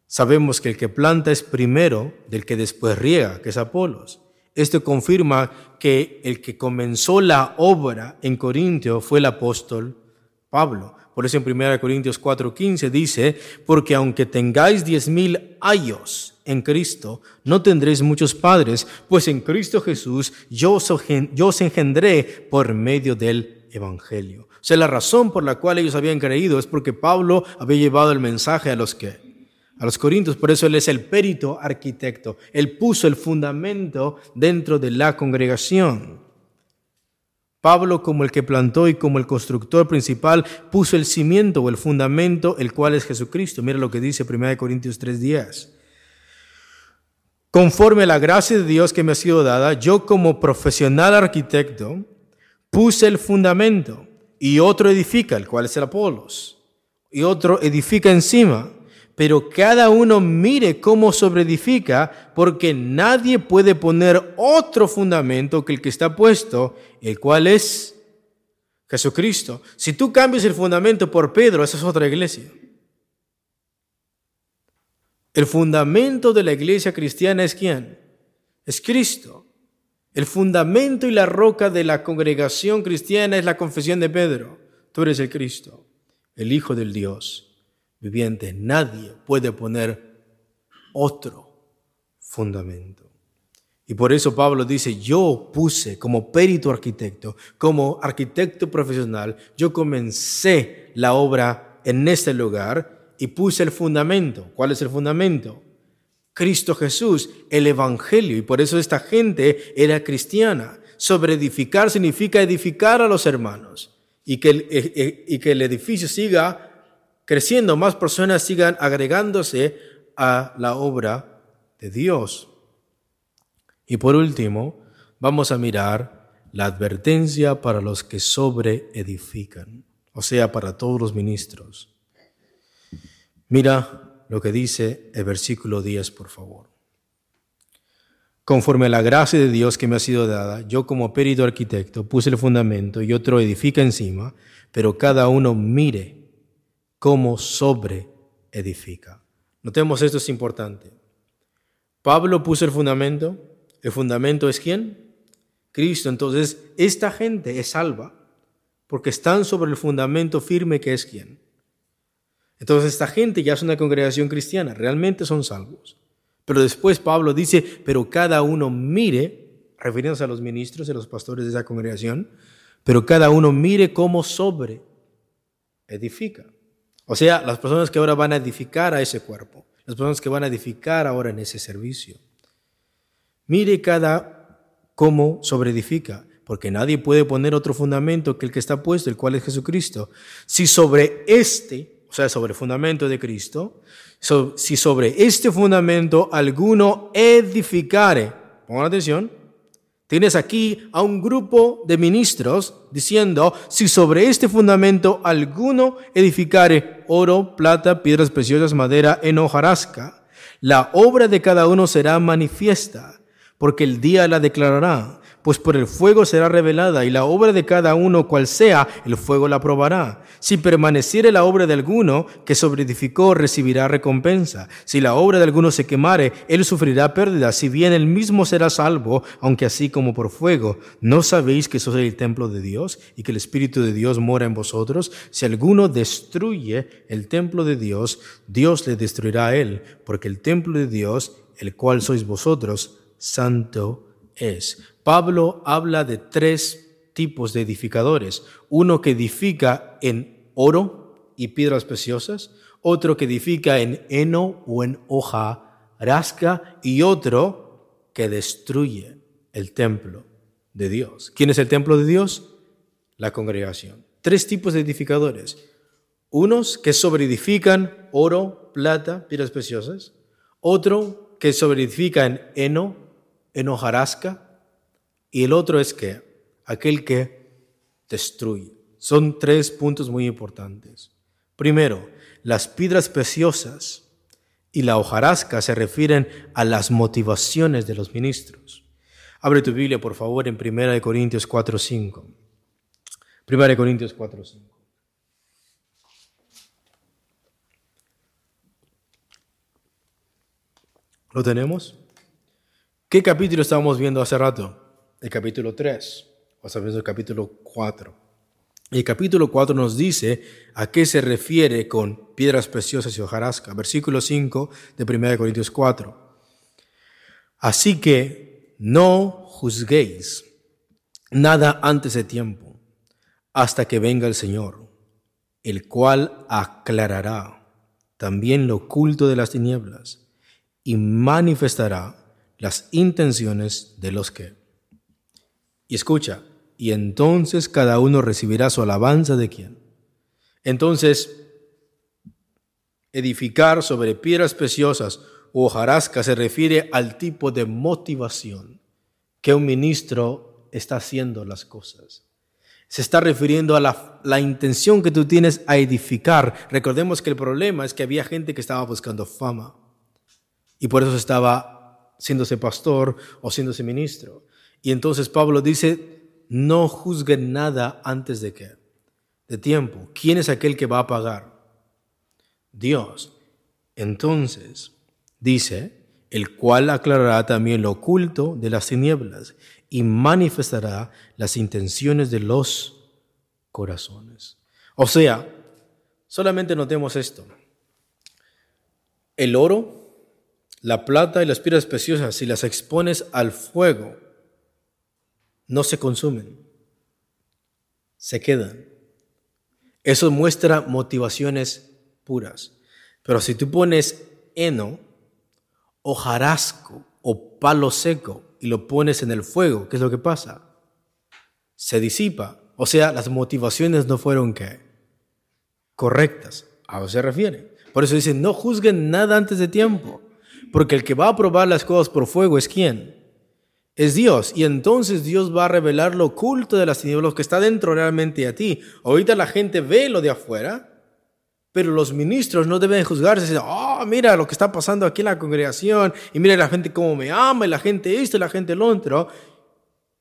Sabemos que el que planta es primero del que después riega, que es Apolos. Esto confirma que el que comenzó la obra en Corintio fue el apóstol Pablo. Por eso en 1 Corintios 4:15 dice, porque aunque tengáis diez mil años en Cristo, no tendréis muchos padres, pues en Cristo Jesús yo os engendré por medio del Evangelio. O sea, la razón por la cual ellos habían creído es porque Pablo había llevado el mensaje a los que a los Corintios, por eso él es el perito arquitecto. Él puso el fundamento dentro de la congregación. Pablo, como el que plantó y como el constructor principal, puso el cimiento o el fundamento, el cual es Jesucristo. Mira lo que dice 1 Corintios 3:10. Conforme a la gracia de Dios que me ha sido dada, yo como profesional arquitecto puse el fundamento y otro edifica, el cual es el Apolos, y otro edifica encima pero cada uno mire cómo sobreedifica, porque nadie puede poner otro fundamento que el que está puesto, el cual es Jesucristo. Si tú cambias el fundamento por Pedro, esa es otra iglesia. El fundamento de la iglesia cristiana es quién? Es Cristo. El fundamento y la roca de la congregación cristiana es la confesión de Pedro. Tú eres el Cristo, el Hijo del Dios viviente. Nadie puede poner otro fundamento. Y por eso Pablo dice, yo puse como perito arquitecto, como arquitecto profesional, yo comencé la obra en este lugar y puse el fundamento. ¿Cuál es el fundamento? Cristo Jesús, el Evangelio. Y por eso esta gente era cristiana. Sobre edificar significa edificar a los hermanos y que el, e, e, y que el edificio siga creciendo, más personas sigan agregándose a la obra de Dios. Y por último, vamos a mirar la advertencia para los que sobreedifican, o sea, para todos los ministros. Mira lo que dice el versículo 10, por favor. Conforme a la gracia de Dios que me ha sido dada, yo como perito arquitecto puse el fundamento y otro edifica encima, pero cada uno mire cómo sobre edifica. Notemos esto es importante. Pablo puso el fundamento. ¿El fundamento es quién? Cristo. Entonces, esta gente es salva porque están sobre el fundamento firme que es quién. Entonces, esta gente ya es una congregación cristiana, realmente son salvos. Pero después Pablo dice, pero cada uno mire, refiriéndose a los ministros y a los pastores de esa congregación, pero cada uno mire cómo sobre edifica. O sea, las personas que ahora van a edificar a ese cuerpo, las personas que van a edificar ahora en ese servicio. Mire cada cómo sobreedifica, porque nadie puede poner otro fundamento que el que está puesto, el cual es Jesucristo. Si sobre este, o sea, sobre el fundamento de Cristo, si sobre este fundamento alguno edificare, pongan atención, Tienes aquí a un grupo de ministros diciendo, si sobre este fundamento alguno edificare oro, plata, piedras preciosas, madera, enojarasca, la obra de cada uno será manifiesta, porque el día la declarará pues por el fuego será revelada y la obra de cada uno cual sea, el fuego la probará. Si permaneciere la obra de alguno que sobreedificó, recibirá recompensa. Si la obra de alguno se quemare, él sufrirá pérdida, si bien él mismo será salvo, aunque así como por fuego. ¿No sabéis que sois el templo de Dios y que el Espíritu de Dios mora en vosotros? Si alguno destruye el templo de Dios, Dios le destruirá a él, porque el templo de Dios, el cual sois vosotros, santo es. Pablo habla de tres tipos de edificadores. Uno que edifica en oro y piedras preciosas, otro que edifica en heno o en hoja rasca y otro que destruye el templo de Dios. ¿Quién es el templo de Dios? La congregación. Tres tipos de edificadores. Unos que sobreedifican oro, plata, piedras preciosas. Otro que sobreedifica en heno, en hojarasca y el otro es que aquel que destruye. Son tres puntos muy importantes. Primero, las piedras preciosas y la hojarasca se refieren a las motivaciones de los ministros. Abre tu Biblia, por favor, en 1 Corintios 4.5. 1 Corintios 4.5. ¿Lo tenemos? ¿Qué capítulo estábamos viendo hace rato? el capítulo 3, o a el capítulo 4. El capítulo 4 nos dice a qué se refiere con piedras preciosas y hojarasca. Versículo 5 de 1 Corintios 4. Así que no juzguéis nada antes de tiempo, hasta que venga el Señor, el cual aclarará también lo oculto de las tinieblas y manifestará las intenciones de los que y escucha, y entonces cada uno recibirá su alabanza de quién. Entonces, edificar sobre piedras preciosas o hojarasca se refiere al tipo de motivación que un ministro está haciendo las cosas. Se está refiriendo a la, la, intención que tú tienes a edificar. Recordemos que el problema es que había gente que estaba buscando fama y por eso estaba siéndose pastor o siéndose ministro. Y entonces Pablo dice, no juzguen nada antes de qué? De tiempo. ¿Quién es aquel que va a pagar? Dios. Entonces, dice, el cual aclarará también lo oculto de las tinieblas y manifestará las intenciones de los corazones. O sea, solamente notemos esto. El oro, la plata y las piedras preciosas, si las expones al fuego, no se consumen, se quedan. Eso muestra motivaciones puras. Pero si tú pones heno, hojarasco o palo seco y lo pones en el fuego, ¿qué es lo que pasa? Se disipa. O sea, las motivaciones no fueron correctas. A eso se refiere. Por eso dicen, no juzguen nada antes de tiempo. Porque el que va a probar las cosas por fuego es quién? Es Dios. Y entonces Dios va a revelar lo oculto de las tinieblas, que está dentro realmente a ti. Ahorita la gente ve lo de afuera, pero los ministros no deben juzgarse, oh, mira lo que está pasando aquí en la congregación, y mira la gente cómo me ama, y la gente esto, y la gente lo otro.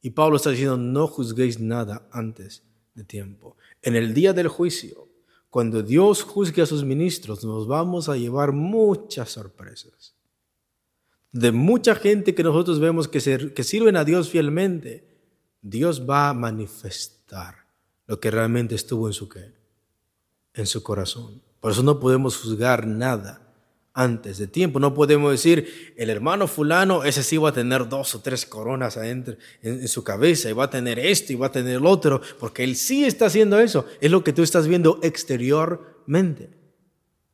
Y Pablo está diciendo, no juzguéis nada antes de tiempo. En el día del juicio, cuando Dios juzgue a sus ministros, nos vamos a llevar muchas sorpresas. De mucha gente que nosotros vemos que, sirven a Dios fielmente, Dios va a manifestar lo que realmente estuvo en su qué en su corazón. Por eso no podemos juzgar nada antes de tiempo. No podemos decir, el hermano fulano, ese sí va a tener dos o tres coronas adentro en, su cabeza y va a tener esto y va a tener el otro, porque él sí está haciendo eso. Es lo que tú estás viendo exteriormente,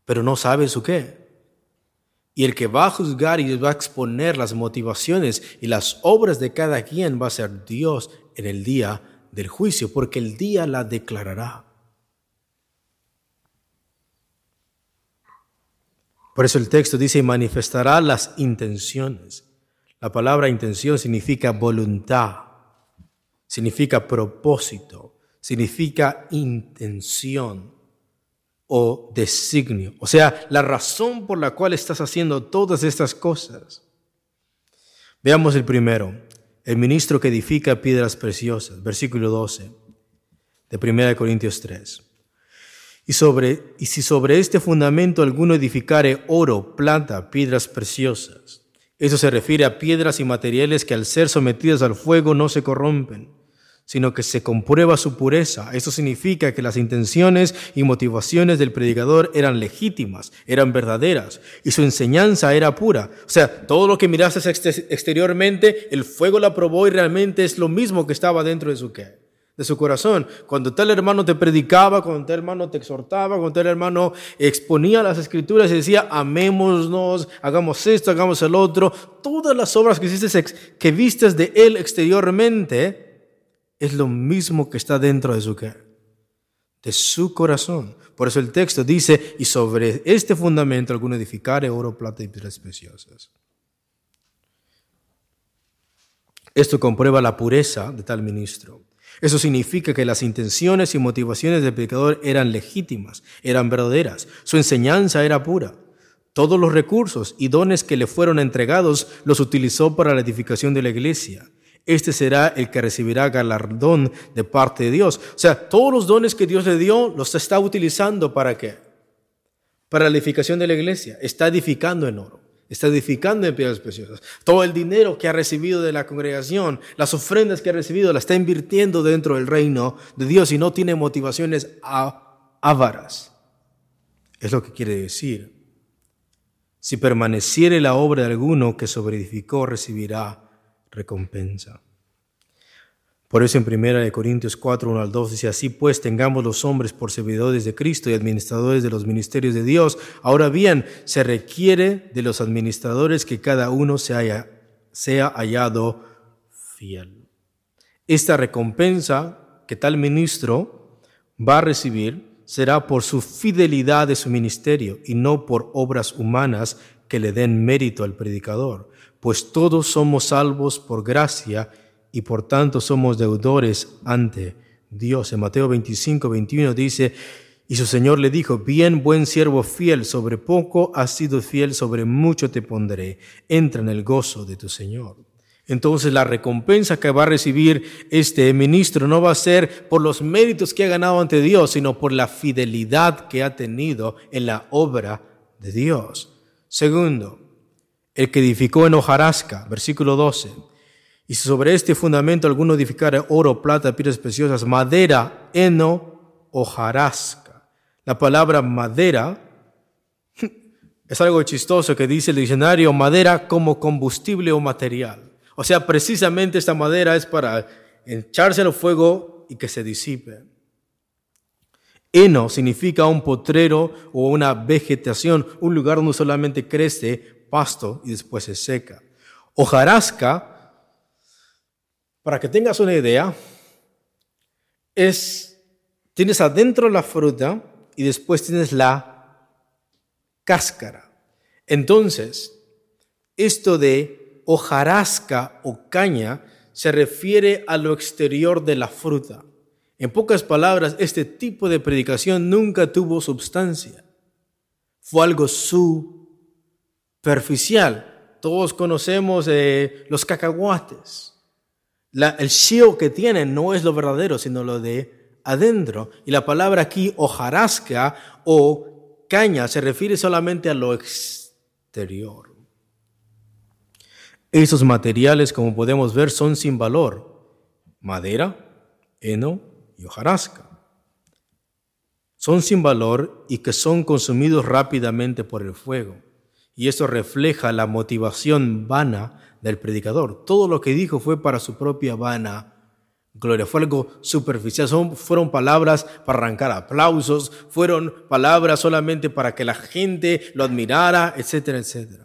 pero no sabes su qué. Y el que va a juzgar y va a exponer las motivaciones y las obras de cada quien va a ser Dios en el día del juicio, porque el día la declarará. Por eso el texto dice, manifestará las intenciones. La palabra intención significa voluntad, significa propósito, significa intención o designio. O sea, la razón por la cual estás haciendo todas estas cosas. Veamos el primero, el ministro que edifica piedras preciosas, versículo 12 de 1 Corintios 3. Y, sobre, y si sobre este fundamento alguno edificare oro, plata, piedras preciosas, eso se refiere a piedras y materiales que al ser sometidas al fuego no se corrompen, sino que se comprueba su pureza. Eso significa que las intenciones y motivaciones del predicador eran legítimas, eran verdaderas, y su enseñanza era pura. O sea, todo lo que miraste exteriormente, el fuego la probó y realmente es lo mismo que estaba dentro de su qué de su corazón. Cuando tal hermano te predicaba, cuando tal hermano te exhortaba, cuando tal hermano exponía las escrituras y decía, amémonos, hagamos esto, hagamos el otro, todas las obras que, hiciste, que vistes de él exteriormente, es lo mismo que está dentro de su, de su corazón. Por eso el texto dice, y sobre este fundamento alguno edificare oro, plata y piedras preciosas. Esto comprueba la pureza de tal ministro. Eso significa que las intenciones y motivaciones del predicador eran legítimas, eran verdaderas, su enseñanza era pura. Todos los recursos y dones que le fueron entregados los utilizó para la edificación de la iglesia. Este será el que recibirá galardón de parte de Dios. O sea, todos los dones que Dios le dio los está utilizando para qué? Para la edificación de la iglesia. Está edificando en oro está edificando en piedras preciosas. Todo el dinero que ha recibido de la congregación, las ofrendas que ha recibido, la está invirtiendo dentro del reino de Dios y no tiene motivaciones ávaras. Es lo que quiere decir. Si permaneciere la obra de alguno que sobreedificó, recibirá recompensa. Por eso en 1 Corintios 4, 1 al 2 dice, así pues tengamos los hombres por servidores de Cristo y administradores de los ministerios de Dios. Ahora bien, se requiere de los administradores que cada uno sea hallado fiel. Esta recompensa que tal ministro va a recibir será por su fidelidad de su ministerio y no por obras humanas que le den mérito al predicador, pues todos somos salvos por gracia y por tanto somos deudores ante Dios. En Mateo 25, 21 dice, y su Señor le dijo, bien buen siervo fiel, sobre poco has sido fiel, sobre mucho te pondré, entra en el gozo de tu Señor. Entonces la recompensa que va a recibir este ministro no va a ser por los méritos que ha ganado ante Dios, sino por la fidelidad que ha tenido en la obra de Dios. Segundo, el que edificó en hojarasca, versículo 12. Y si sobre este fundamento alguno edificara oro, plata, piedras preciosas, madera, heno, hojarasca. La palabra madera es algo chistoso que dice el diccionario, madera como combustible o material. O sea, precisamente esta madera es para echarse al fuego y que se disipe. Heno significa un potrero o una vegetación, un lugar donde solamente crece pasto y después se seca. Hojarasca, para que tengas una idea, es, tienes adentro la fruta y después tienes la cáscara. Entonces, esto de hojarasca o caña se refiere a lo exterior de la fruta. En pocas palabras, este tipo de predicación nunca tuvo substancia. Fue algo superficial. Todos conocemos eh, los cacahuates. el shio que tienen no es lo verdadero, sino lo de adentro. Y la palabra aquí, hojarasca o caña, se refiere solamente a lo exterior. Esos materiales, como podemos ver, son sin valor. Madera, heno y hojarasca. Son sin valor y que son consumidos rápidamente por el fuego. Y eso refleja la motivación vana del predicador. Todo lo que dijo fue para su propia vana gloria. Fue algo superficial. Son, fueron palabras para arrancar aplausos, fueron palabras solamente para que la gente lo admirara, etcétera, etcétera.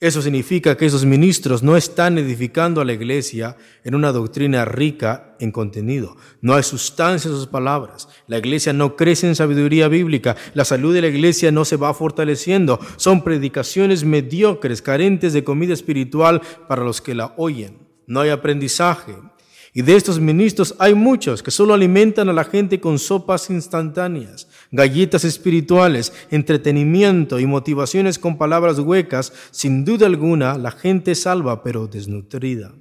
Eso significa que esos ministros no están edificando a la iglesia en una doctrina rica en contenido. No hay sustancia en sus palabras. La iglesia no crece en sabiduría bíblica. La salud de la iglesia no se va fortaleciendo. Son predicaciones mediocres, carentes de comida espiritual para los que la oyen. No hay aprendizaje. Y de estos ministros hay muchos que solo alimentan a la gente con sopas instantáneas, galletas espirituales, entretenimiento y motivaciones con palabras huecas. Sin duda alguna, la gente salva pero desnutrida.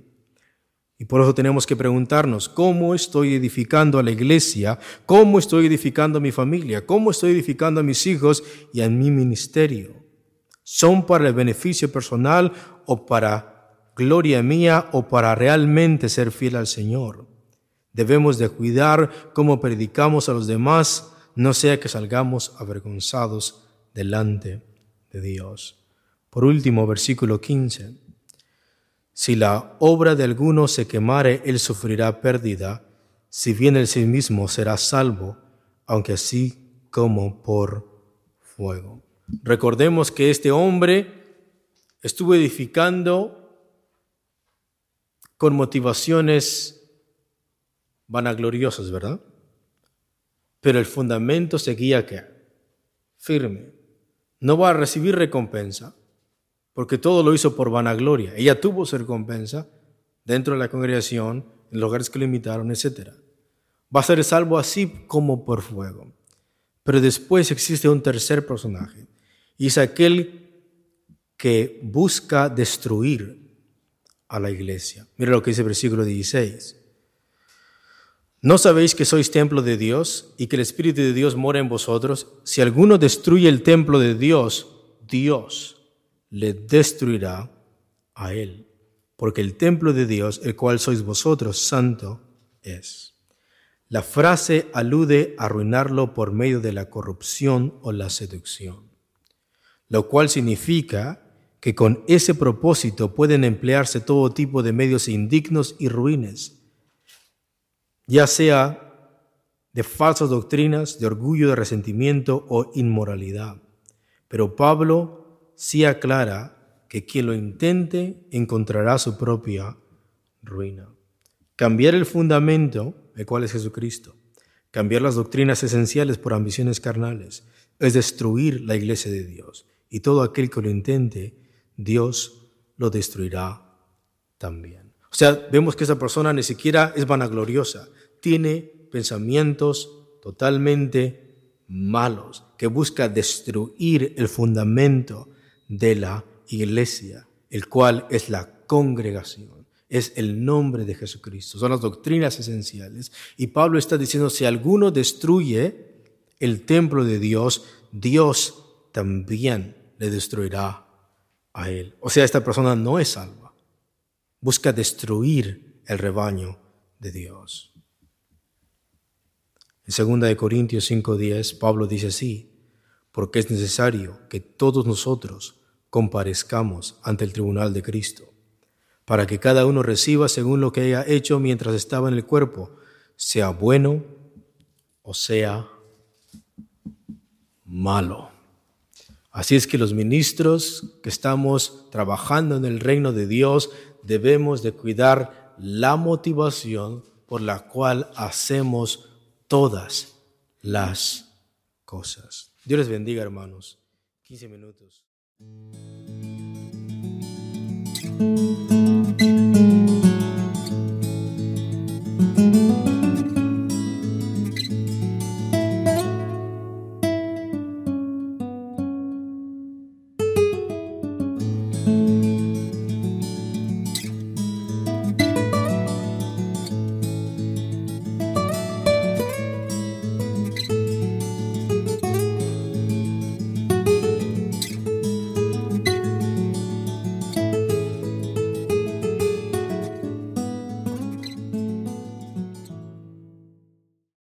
Y por eso tenemos que preguntarnos, ¿cómo estoy edificando a la iglesia? ¿Cómo estoy edificando a mi familia? ¿Cómo estoy edificando a mis hijos y a mi ministerio? ¿Son para el beneficio personal o para gloria mía o para realmente ser fiel al Señor. Debemos de cuidar cómo predicamos a los demás, no sea que salgamos avergonzados delante de Dios. Por último, versículo 15. Si la obra de alguno se quemare, él sufrirá pérdida, si bien el sí mismo será salvo, aunque así como por fuego. Recordemos que este hombre estuvo edificando con motivaciones vanagloriosas, ¿verdad? Pero el fundamento seguía que firme. No va a recibir recompensa, porque todo lo hizo por vanagloria. Ella tuvo su recompensa dentro de la congregación, en lugares que le invitaron, etc. Va a ser salvo así como por fuego. Pero después existe un tercer personaje, y es aquel que busca destruir a la iglesia. Mira lo que dice el versículo 16. ¿No sabéis que sois templo de Dios y que el Espíritu de Dios mora en vosotros? Si alguno destruye el templo de Dios, Dios le destruirá a él, porque el templo de Dios, el cual sois vosotros, santo es. La frase alude a arruinarlo por medio de la corrupción o la seducción, lo cual significa que con ese propósito pueden emplearse todo tipo de medios indignos y ruines, ya sea de falsas doctrinas, de orgullo, de resentimiento o inmoralidad. Pero Pablo sí aclara que quien lo intente encontrará su propia ruina. Cambiar el fundamento, el cual es Jesucristo, cambiar las doctrinas esenciales por ambiciones carnales, es destruir la iglesia de Dios. Y todo aquel que lo intente Dios lo destruirá también. O sea, vemos que esa persona ni siquiera es vanagloriosa, tiene pensamientos totalmente malos, que busca destruir el fundamento de la iglesia, el cual es la congregación, es el nombre de Jesucristo, son las doctrinas esenciales. Y Pablo está diciendo, si alguno destruye el templo de Dios, Dios también le destruirá O sea, esta persona no es salva. Busca destruir el rebaño de Dios. En 2 Corintios 5:10, Pablo dice así, porque es necesario que todos nosotros comparezcamos ante el tribunal de Cristo, para que cada uno reciba según lo que haya hecho mientras estaba en el cuerpo, sea bueno o sea malo. Así es que los ministros que estamos trabajando en el reino de Dios debemos de cuidar la motivación por la cual hacemos todas las cosas. Dios les bendiga, hermanos. 15 minutos.